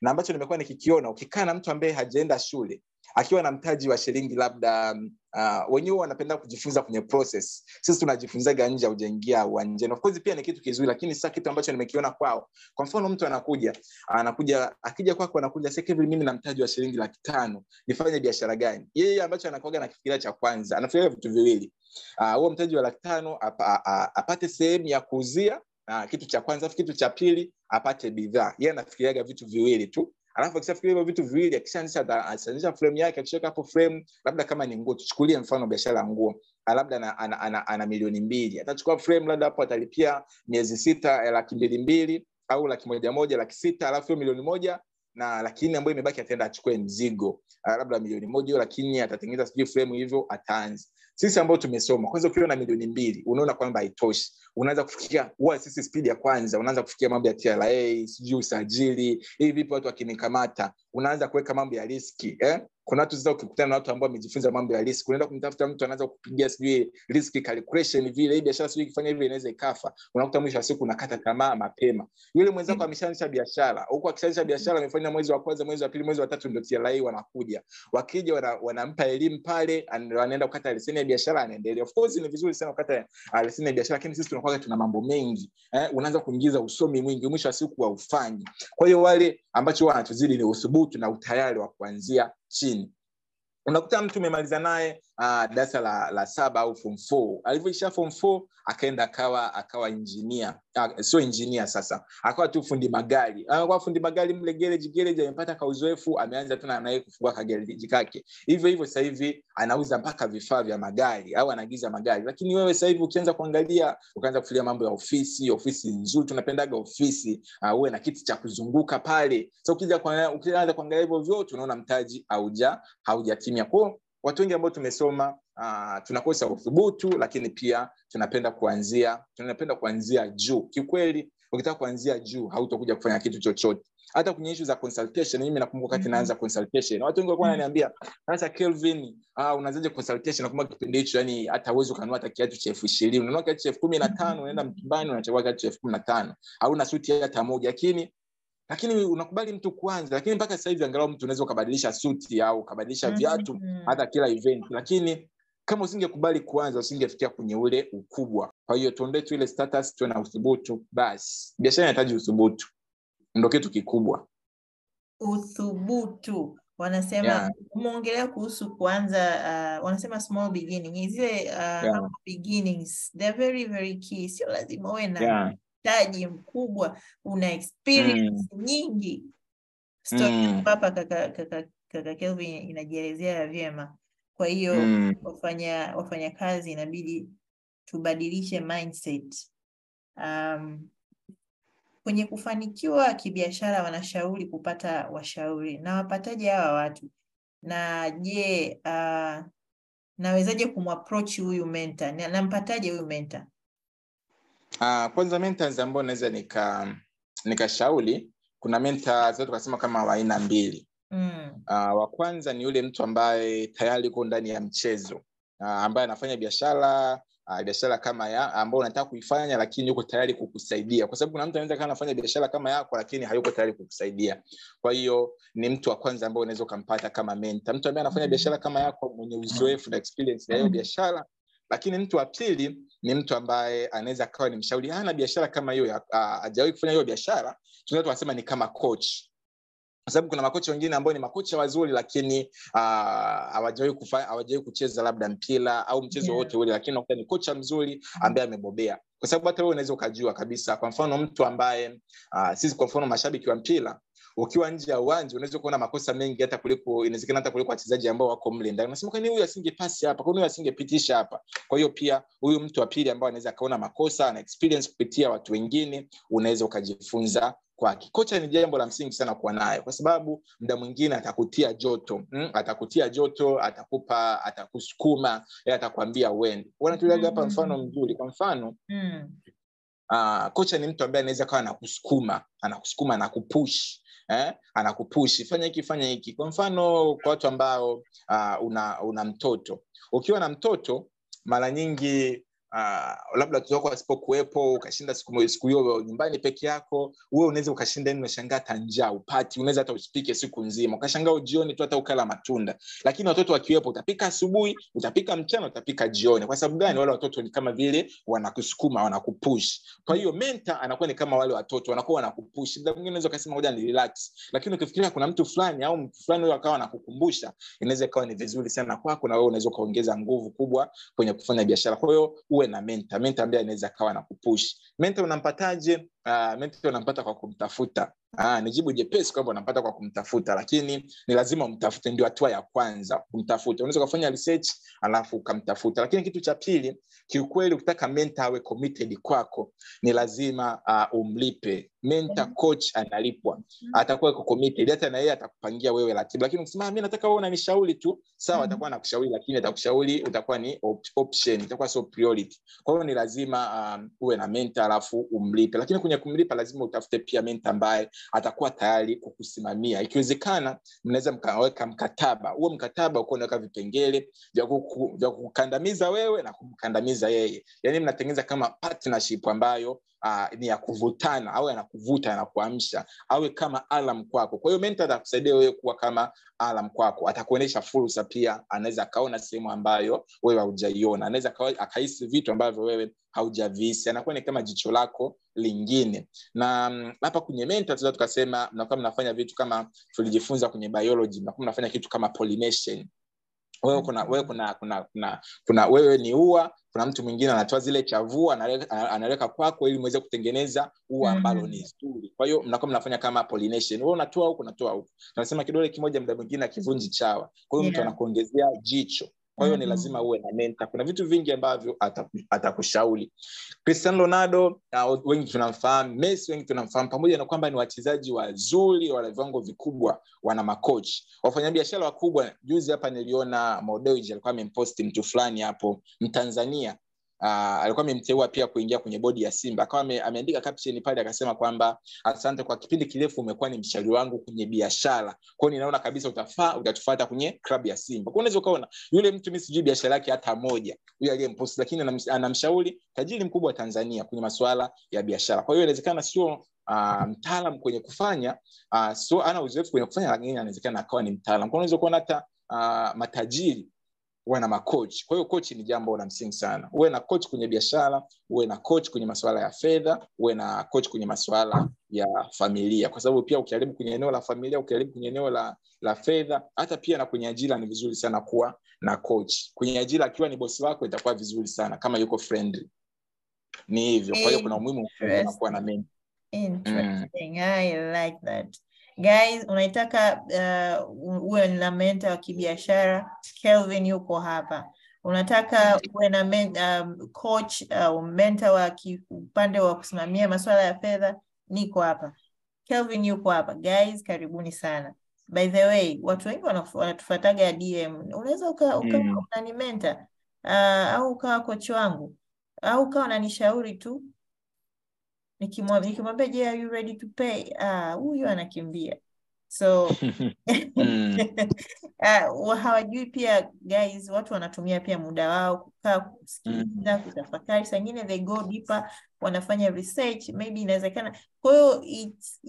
Na ambacho nimekuwa nikikiona ukikaa na mtu ambaye hajaenda shule akiwa na mtaji wa shilingi labda uh, wenyewe wanapenda kujifunza kwenye process. Sisi tunajifunzaga nje aujaingia uwanjani. Of pia ni kitu kizuri lakini sasa kitu ambacho nimekiona kwao. Kwa mfano mtu anakuja anakuja akija kwako anakuja "Sasa mimi na mtaji wa shilingi laki tano nifanye biashara gani? Yeye ambacho anakuaga nakifikiria cha kwanza anafikiria vitu viwili. Huo uh, mtaji wa laki tano apate sehemu ya kuuzia uh, kitu cha kwanza kitu cha pili apate bidhaa. Yeye anafikiriaga vitu viwili tu. Alafu akishafikiria hivyo vitu viwili akishaanzisha frame yake akishaweka hapo frame labda kama ni nguo tuchukulie mfano biashara ya nguo. Ah, labda ana, ana, ana, ana milioni mbili. Atachukua frame labda hapo atalipia miezi sita eh, laki mbili mbili au laki moja moja laki sita alafu hiyo milioni moja na laki nne ambayo imebaki ataenda achukue mzigo. Uh, labda milioni moja hiyo lakini atatengeneza sijui frame hivyo ataanza sisi ambao tumesoma kwanza ukiwa na milioni mbili unaona kwamba haitoshi. Unaanza kufikiria huwa sisi spidi ya kwanza unaanza kufikia mambo ya tra sijui usajili hivi vipi watu wakinikamata unaanza kuweka mambo ya riski eh? kuna watu sasa ukikutana na watu ambao wamejifunza mambo ya risk unaenda kumtafuta mtu anaanza kupigia sijui risk calculation vile hii biashara sijui ikifanya hivi inaweza ikafa. Unakuta mwisho wa siku unakata tamaa mapema. Yule mwenzako ameshaanzisha biashara huku akishaanzisha biashara amefanya mwezi wa kwanza mwezi wa pili mwezi wa tatu ndio TRA wanakuja. Wakija wana, wanampa elimu pale wanaenda kukata leseni ya biashara anaendelea. Of course ni vizuri sana kukata uh, leseni ya biashara lakini sisi tunakuwa tuna mambo mengi eh, unaanza kuingiza usomi mwingi mwisho wa siku haufanyi. Kwa hiyo wale ambacho wanatuzidi ni uthubutu na utayari wa kuanzia chini. Unakuta mtu umemaliza naye uh, darasa la, la saba au form four. Alivyoisha form four akaenda akawa akawa engineer. Uh, sio engineer sasa. Akawa tu fundi magari. Akawa fundi magari mle gereji gereji amepata ka uzoefu ameanza tu naye kufungua kagereji kake. Hivyo hivyo hivi anauza mpaka vifaa vya magari au anaagiza magari. Lakini wewe hivi ukianza kuangalia ukaanza kufikiria mambo ya ofisi ofisi nzuri tunapendaga ofisi uh, uwe na kiti cha kuzunguka pale. So ukianza kuangalia hivyo vyote unaona mtaji hauja haujatimia kwao watu wengi ambao tumesoma uh, tunakosa uthubutu lakini pia tunapenda kuanzia tunapenda kuanzia juu. Kikweli ukitaka kuanzia juu hautakuja kufanya kitu chochote. Hata kwenye ishu za consultation mimi nakumbuka wakati Mhm. naanza consultation. Watu wengi walikuwa wananiambia sasa kelvin uh, unaanzaje consultation? Nakumbuka kipindi hicho yani hata uwezi ukanunua hata kiatu cha elfu ishirini. Unanunua kiatu cha elfu kumi na tano unaenda mtumbani unachagua kiatu cha elfu kumi na tano. Hauna suti hata moja lakini lakini unakubali mtu kwanza lakini mpaka sasa hivi angalau mtu unaweza ukabadilisha suti au ukabadilisha viatu Mhm. hata kila event. Lakini kama usingekubali kuanza usingefikia kwenye ule ukubwa. Kwa hiyo tuondoe tu ile status tuwe na uthubutu basi. Biashara inahitaji uthubutu. Ndo kitu kikubwa. Uthubutu. Wanasema Yeah. umeongelea kuhusu kuanza uh, wanasema small beginning. Zile uh, yeah. beginnings? They're very very key. Sio lazima uwe na yeah. Mtaji mkubwa una experience nyingi. Story Mm. hapa kaka, kaka, kaka Kelvin inajielezea vyema. Kwa hiyo Mm. wafanya wafanyakazi inabidi tubadilishe mindset. Um, kwenye kufanikiwa kibiashara wanashauri kupata washauri. Na wapataje hawa watu? Na je uh, nawezaje kumapproach huyu menta nampataje huyu mentor Uh, kwanza mentors ambao naweza nika nikashauri. Kuna mentors tukasema kama wa aina mbili. Mm. uh, wa kwanza ni yule mtu ambaye tayari uko ndani ya mchezo. Uh, ambaye anafanya biashara uh, biashara kama ya ambao unataka kuifanya lakini yuko tayari kukusaidia. Kwa sababu kuna mtu anaweza kaa anafanya biashara kama yako lakini hayuko tayari kukusaidia. Kwa hiyo ni mtu wa kwanza ambaye unaweza ukampata kama mentor. Mtu ambaye anafanya biashara kama yako mwenye uzoefu na experience ya hiyo Mhm. biashara lakini mtu wa pili ni mtu ambaye anaweza akawa ni mshauri. Ana biashara kama hiyo ah, hajawahi kufanya hiyo biashara. Tunaweza tukasema ni kama coach. Kwa sababu kuna makocha wengine ambao ni makocha wazuri lakini hawajawahi uh, hawajawahi kucheza labda mpira au mchezo Yeah. wote ule lakini unakuta ni kocha mzuri ambaye amebobea. Kwa sababu hata wewe unaweza ukajua kabisa kwa mfano mtu ambaye uh, sisi kwa mfano mashabiki wa mpira ukiwa nje ya uwanja unaweza kuona makosa mengi hata kuliko inawezekana hata kuliko wachezaji ambao wako mle ndani. Unasema kwani huyu asingepasi hapa? Kwani huyu asingepitisha hapa? Kwa hiyo pia huyu mtu wa pili ambao anaweza akaona makosa ana experience kupitia watu wengine unaweza ukajifunza kwake. Kocha ni jambo la msingi sana kuwa nayo kwa sababu muda mwingine atakutia joto mm? atakutia joto atakupa atakusukuma atakwambia uende. Wanatuliaga hapa mfano mzuri. Kwa mfano Mm. uh, kocha ni mtu ambaye anaweza kawa anakusukuma anakusukuma anakupush eh? anakupushi fanya hiki fanya hiki kwa mfano kwa watu ambao uh, una, una mtoto ukiwa na mtoto mara nyingi uh, labda watoto wako wasipokuwepo ukashinda siku siku hiyo nyumbani peke yako wewe unaweza ukashinda yani unashangaa hata njaa upati unaweza hata usipike siku nzima. Ukashangaa jioni tu hata ukala matunda. Lakini watoto wakiwepo utapika asubuhi utapika mchana utapika jioni. Kwa sababu gani? Wale watoto ni kama vile wanakusukuma wanakupush. Kwa hiyo menta anakuwa ni kama wale watoto wanakuwa wanakupush. Muda mwingine unaweza ukasema ngoja ni relax lakini ukifikiria kuna mtu fulani au mtu fulani huyo akawa anakukumbusha inaweza ikawa ni vizuri sana kwako na wewe unaweza ukaongeza nguvu kubwa kwenye kufanya biashara. Kwa hiyo uwe na menta menta ambaye anaweza akawa na kupush menta unampataje? Uh, menta unampata kwa kumtafuta. Ah, ni jibu jepesi kwamba unampata kwa kumtafuta lakini ni lazima umtafute ndio hatua ya kwanza kumtafuta. Unaweza ukafanya research alafu ukamtafuta. Lakini kitu cha pili kiukweli ukitaka menta awe committed kwako ni lazima uh, umlipe menta coach analipwa. Atakuwa yuko committed. Hata na yeye atakupangia wewe ratiba. Lakini ukisema mimi nataka wewe unanishauri tu. Sawa Mhm. atakuwa anakushauri lakini atakushauri utakuwa ni op option itakuwa sio priority. Kwa hiyo ni lazima um, uwe na mentor alafu umlipe. Lakini kwenye kumlipa lazima utafute pia mentor ambaye atakuwa tayari kukusimamia. Ikiwezekana mnaweza mkaweka mkataba. Huo mkataba uko unaweka vipengele vya kuku- vya kukandamiza wewe na kumkandamiza yeye. Yani mnatengeneza kama partnership ambayo uh, ni ya kuvutana au anakuvuta anakuamsha awe kama alam kwako. Kwa hiyo atakusaidia wewe kuwa kama alam kwako. Atakuonyesha fursa pia anaweza akaona sehemu ambayo wewe haujaiona. Anaweza akahisi vitu ambavyo wewe haujavisi anakuwa ni kama jicho lako lingine. Na mm, hapa kwenye menta tunaweza tukasema mnakuwa mnafanya vitu kama tulijifunza kwenye biology mnakuwa mnafanya kitu kama pollination wewe kuna wewe kuna kuna kuna kuna wewe ni ua kuna mtu mwingine anatoa zile chavua analeka- kwako ili mweze kutengeneza ua ambalo Mhm. ni zuri. Kwa hiyo mnakuwa mnafanya kama pollination. Wewe unatoa huku unatoa huku. Tunasema kidole kimoja muda mwingine akivunji chawa. Kwa hiyo mtu anakuongezea jicho kwa hiyo ni Mhm. lazima uwe na mentor. Kuna vitu vingi ambavyo ataku- atakushauri. Cristiano ronaldo uh, wengi tunamfahamu messi wengi tunamfahamu pamoja na kwamba ni wachezaji wazuri wana viwango vikubwa wana makochi. Wafanyabiashara wakubwa juzi hapa niliona modeji alikuwa amemposti mtu fulani hapo mtanzania Uh, alikuwa amemteua pia kuingia kwenye bodi ya simba. Akawa ame, ameandika caption pale akasema kwamba asante kwa kipindi kirefu umekuwa ni mshauri wangu kwenye biashara. Kwao ninaona kabisa utafaa utatufata kwenye klabu ya simba. Kwa unaweza ukaona yule mtu mimi sijui biashara yake hata moja huyo aliyempost, lakini anam- anamshauri tajiri mkubwa wa tanzania kwenye masuala ya biashara. Kwa hiyo inawezekana sio uh, mtaalam kwenye kufanya uh, so ana uzoefu kwenye kufanya lakini anawezekana akawa ni mtaalam. Kwa unaweza kuona hata uh, matajiri uwe na makochi. Kwa hiyo kochi ni jambo la msingi sana. Uwe na kochi kwenye biashara uwe na kochi kwenye masuala ya fedha uwe na kochi kwenye masuala ya familia. Kwa sababu pia ukiharibu kwenye eneo la familia ukiharibu kwenye eneo la la fedha hata pia na kwenye ajira ni vizuri sana kuwa na kochi. Kwenye ajira akiwa ni bosi wako itakuwa vizuri sana kama yuko friendly. Ni hivyo. Kwa hiyo kuna umuhimu kuwa na mentor Interesting. I like that. Guys, unaitaka uh, uwe na mentor wa kibiashara, Kelvin yuko hapa. Unataka uwe na men, um, coach au uh, mentor wa upande wa kusimamia masuala ya fedha, niko hapa. Kelvin yuko hapa. Guys, karibuni sana. By the way, watu wengi wanatufataga wanatufuataga DM. Unaweza uka, uka Mm. unani mentor uh, au ukawa coach wangu au ukawa unanishauri tu nikimwambia je are you ready to pay ah huyu anakimbia so Mm. uh, hawajui pia guys watu wanatumia pia muda wao kukaa kusikiliza kutafakari sangine they go deeper wanafanya research maybe inawezekana kwa hiyo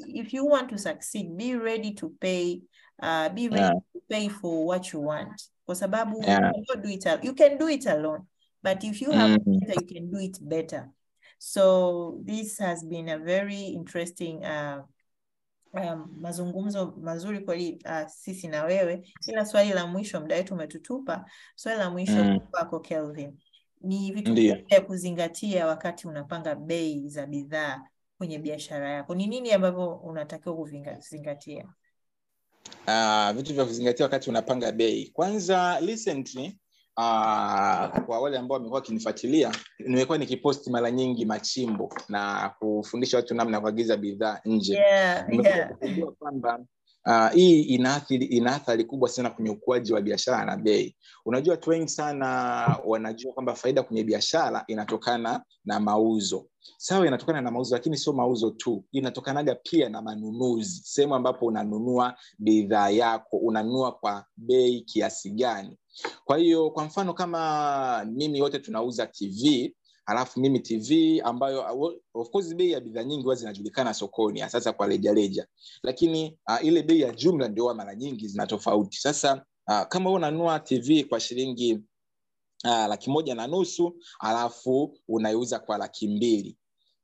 if you want to succeed be ready to pay uh, be ready Yeah. to pay for what you want kwa sababu Yeah. you do it you can do it alone but if you have Mm. better, you can do it better so this has been a very interesting uh, um, mazungumzo mazuri kweli uh, sisi na wewe, ila swali la mwisho, muda wetu umetutupa. Swali la mwisho Mm. kwako Kelvin, ni vitu vya kuzingatia wakati unapanga bei za bidhaa kwenye biashara yako? Ni nini ambavyo unatakiwa kuzingatia? Uh, vitu vya kuzingatia wakati unapanga bei. Kwanza recently uh, kwa wale ambao wamekuwa wakinifuatilia, nimekuwa nikiposti mara nyingi machimbo na kufundisha watu namna ya kuagiza bidhaa nje. Yeah, yeah. kwamba uh, hii inaathiri ina athari kubwa sana kwenye ukuaji wa biashara na bei. Unajua, watu wengi sana wanajua kwamba faida kwenye biashara inatokana na mauzo. Sawa, inatokana na mauzo, lakini sio mauzo tu, inatokanaga pia na manunuzi, sehemu ambapo unanunua bidhaa yako, unanunua kwa bei kiasi gani. Kwa hiyo, kwa mfano kama mimi, wote tunauza TV alafu mimi tv ambayo of course bei ya bidhaa nyingi huwa zinajulikana sokoni sasa kwa rejareja. Lakini uh, ile bei ya jumla ndio mara nyingi zina tofauti sasa uh, kama wewe unanunua tv kwa shilingi uh, laki moja na nusu alafu unaiuza kwa laki mbili.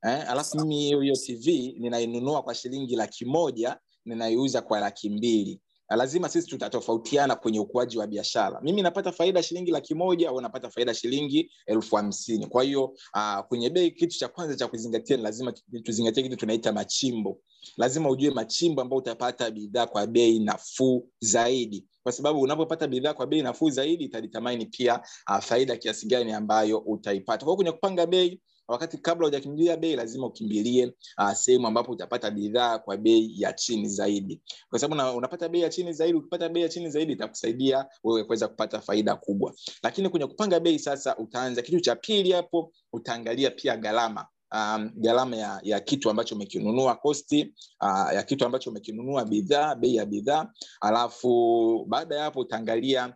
Eh, alafu mimi hiyo tv ninainunua kwa shilingi laki moja ninaiuza kwa laki mbili lazima sisi tutatofautiana kwenye ukuaji wa biashara. Mimi napata faida shilingi laki moja au napata faida shilingi elfu hamsini. Kwa hiyo uh, kwenye bei kitu cha kwanza cha kuzingatia ni lazima tuzingatie kitu tunaita machimbo. Lazima ujue machimbo ambayo utapata bidhaa kwa bei nafuu zaidi. Kwa sababu unapopata bidhaa kwa bei nafuu zaidi itaditamani pia uh, faida kiasi gani ambayo utaipata. Kwao kwenye kupanga bei wakati kabla hujakimbilia bei lazima ukimbilie uh, sehemu ambapo utapata bidhaa kwa bei ya chini zaidi. Kwa sababu una, unapata bei ya chini zaidi ukipata bei ya chini zaidi itakusaidia wewe kuweza kupata faida kubwa. Lakini kwenye kupanga bei sasa utaanza kitu cha pili hapo utaangalia pia gharama. Um, gharama ya, ya kitu ambacho umekinunua kosti uh, ya kitu ambacho umekinunua bidhaa bei ya bidhaa. Alafu baada ya hapo utaangalia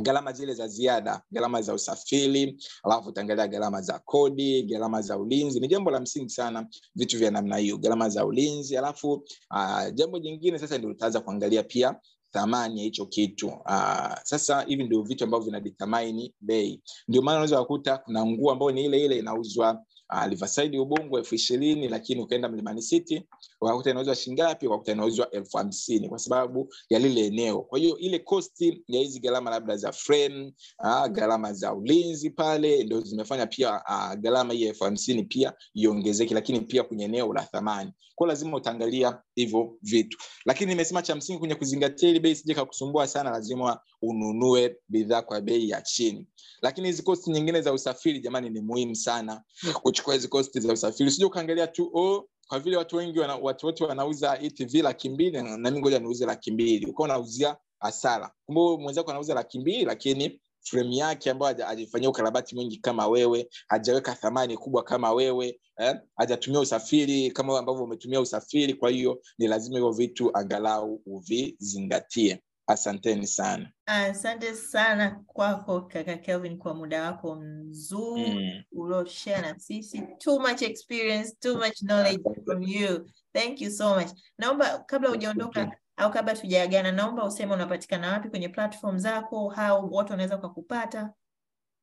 gharama zile za ziada gharama za usafiri alafu utaangalia gharama za kodi gharama za ulinzi. Ni jambo la msingi sana vitu vya namna hiyo gharama za ulinzi. Alafu uh, jambo jingine sasa ndio utaanza kuangalia pia thamani ya hicho kitu. Uh, sasa hivi ndio vitu ambavyo vinaditamaini bei. Ndio maana unaweza kukuta kuna nguo ambayo ni ile ile inauzwa Riverside Ubungo elfu ishirini lakini ukaenda Mlimani City ukakuta inauzwa shingapi ukakuta inauzwa elfu hamsini kwa sababu ya lile eneo. Kwa hiyo ile kosti ya hizi gharama labda za frame uh, gharama za ulinzi pale ndio zimefanya pia uh, gharama hii elfu hamsini pia iongezeke lakini pia kwenye eneo la thamani. Kwao lazima utaangalia hivyo vitu. Lakini nimesema cha msingi kwenye kuzingatia ili bei sije kakusumbua sana lazima ununue bidhaa kwa bei ya chini. Lakini hizi kosti nyingine za usafiri jamani ni muhimu sana kuchukua hizi kosti za usafiri. Usije ukaangalia tu oh, kwa vile watu wengi wana, watu wote wanauza hii tv laki mbili nami ngoja niuze laki mbili. Ukawa unauzia hasara. Kumbe mwenzako anauza laki mbili lakini frame yake ambayo hajafanyia ukarabati mwingi kama wewe hajaweka thamani kubwa kama wewe eh? hajatumia usafiri kama ambavyo umetumia usafiri kwa hiyo ni lazima hivyo vitu angalau uvizingatie asanteni sana. Asante sana kwako kaka kelvin kwa muda wako mzuri mm. ulioshare na sisi. Too much experience too much knowledge from you. Thank you so much. Naomba kabla hujaondoka au kabla tujaagana naomba useme unapatikana wapi kwenye platform zako au watu wanaweza wakakupata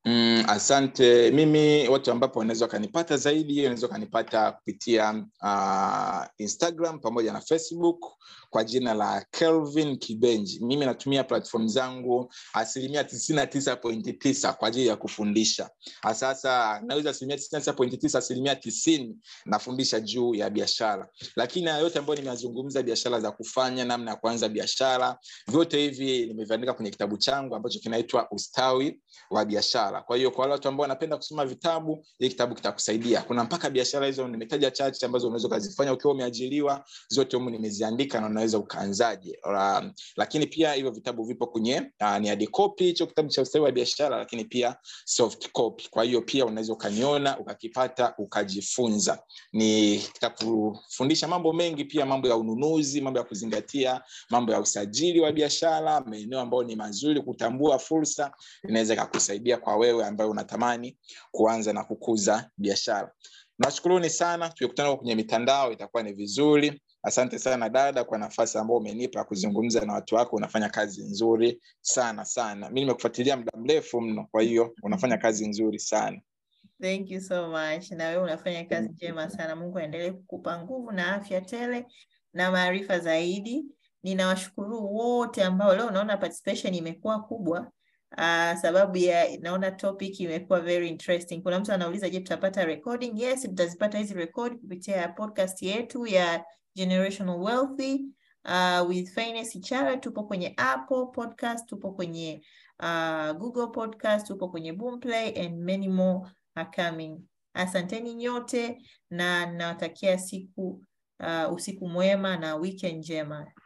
Mm, asante. Mimi watu ambapo wanaweza wakanipata zaidi wanaweza wakanipata kupitia uh, instagram pamoja na facebook kwa jina la kelvin kibenji. Mimi natumia platform zangu asilimia tisini na tisa pointi tisa kwa ajili ya kufundisha. Sasa naweza asilimia tisini pointi tisa asilimia tisini nafundisha juu ya biashara. Lakini yote ambayo nimeyazungumza biashara za kufanya namna ya kuanza biashara vyote hivi nimeviandika kwenye kitabu changu ambacho kinaitwa ustawi wa biashara kwa hiyo kwa wale watu ambao wanapenda kusoma vitabu hii kitabu kitakusaidia. Kuna mpaka biashara hizo nimetaja chache ambazo unaweza ukazifanya ukiwa umeajiriwa zote humu nimeziandika na unaweza ukaanzaje. Lakini pia hivyo vitabu vipo kwenye ni hard hicho kitabu cha ustawi wa biashara lakini pia soft copy. Kwa hiyo pia unaweza ukaniona ukakipata ukajifunza. Ni kitakufundisha mambo mengi pia mambo ya ununuzi mambo ya kuzingatia mambo ya usajili wa biashara maeneo ambayo ni mazuri kutambua fursa inaweza ikakusaidia kwa wewe ambaye unatamani kuanza na kukuza biashara. Nashukuruni sana tukikutana kwenye mitandao itakuwa ni vizuri. Asante sana dada kwa nafasi ambayo umenipa kuzungumza na watu wako unafanya kazi nzuri sana sana. Mi nimekufuatilia muda mrefu mno kwa hiyo unafanya kazi nzuri sana. Thank you so much. Na wewe unafanya kazi njema sana. Mungu aendelee kukupa nguvu na afya tele na maarifa zaidi. Ninawashukuru wote ambao leo unaona participation imekuwa kubwa. Uh, sababu ya naona topic imekuwa very interesting. Kuna mtu anauliza, je, tutapata recording? Yes, tutazipata hizi record kupitia podcast yetu ya Generational Wealthy uh, with Finance Ichara. Tupo kwenye Apple Podcast, tupo kwenye uh, Google Podcast, tupo kwenye Boomplay and many more are coming. Asanteni nyote na nawatakia siku uh, usiku mwema na weekend njema.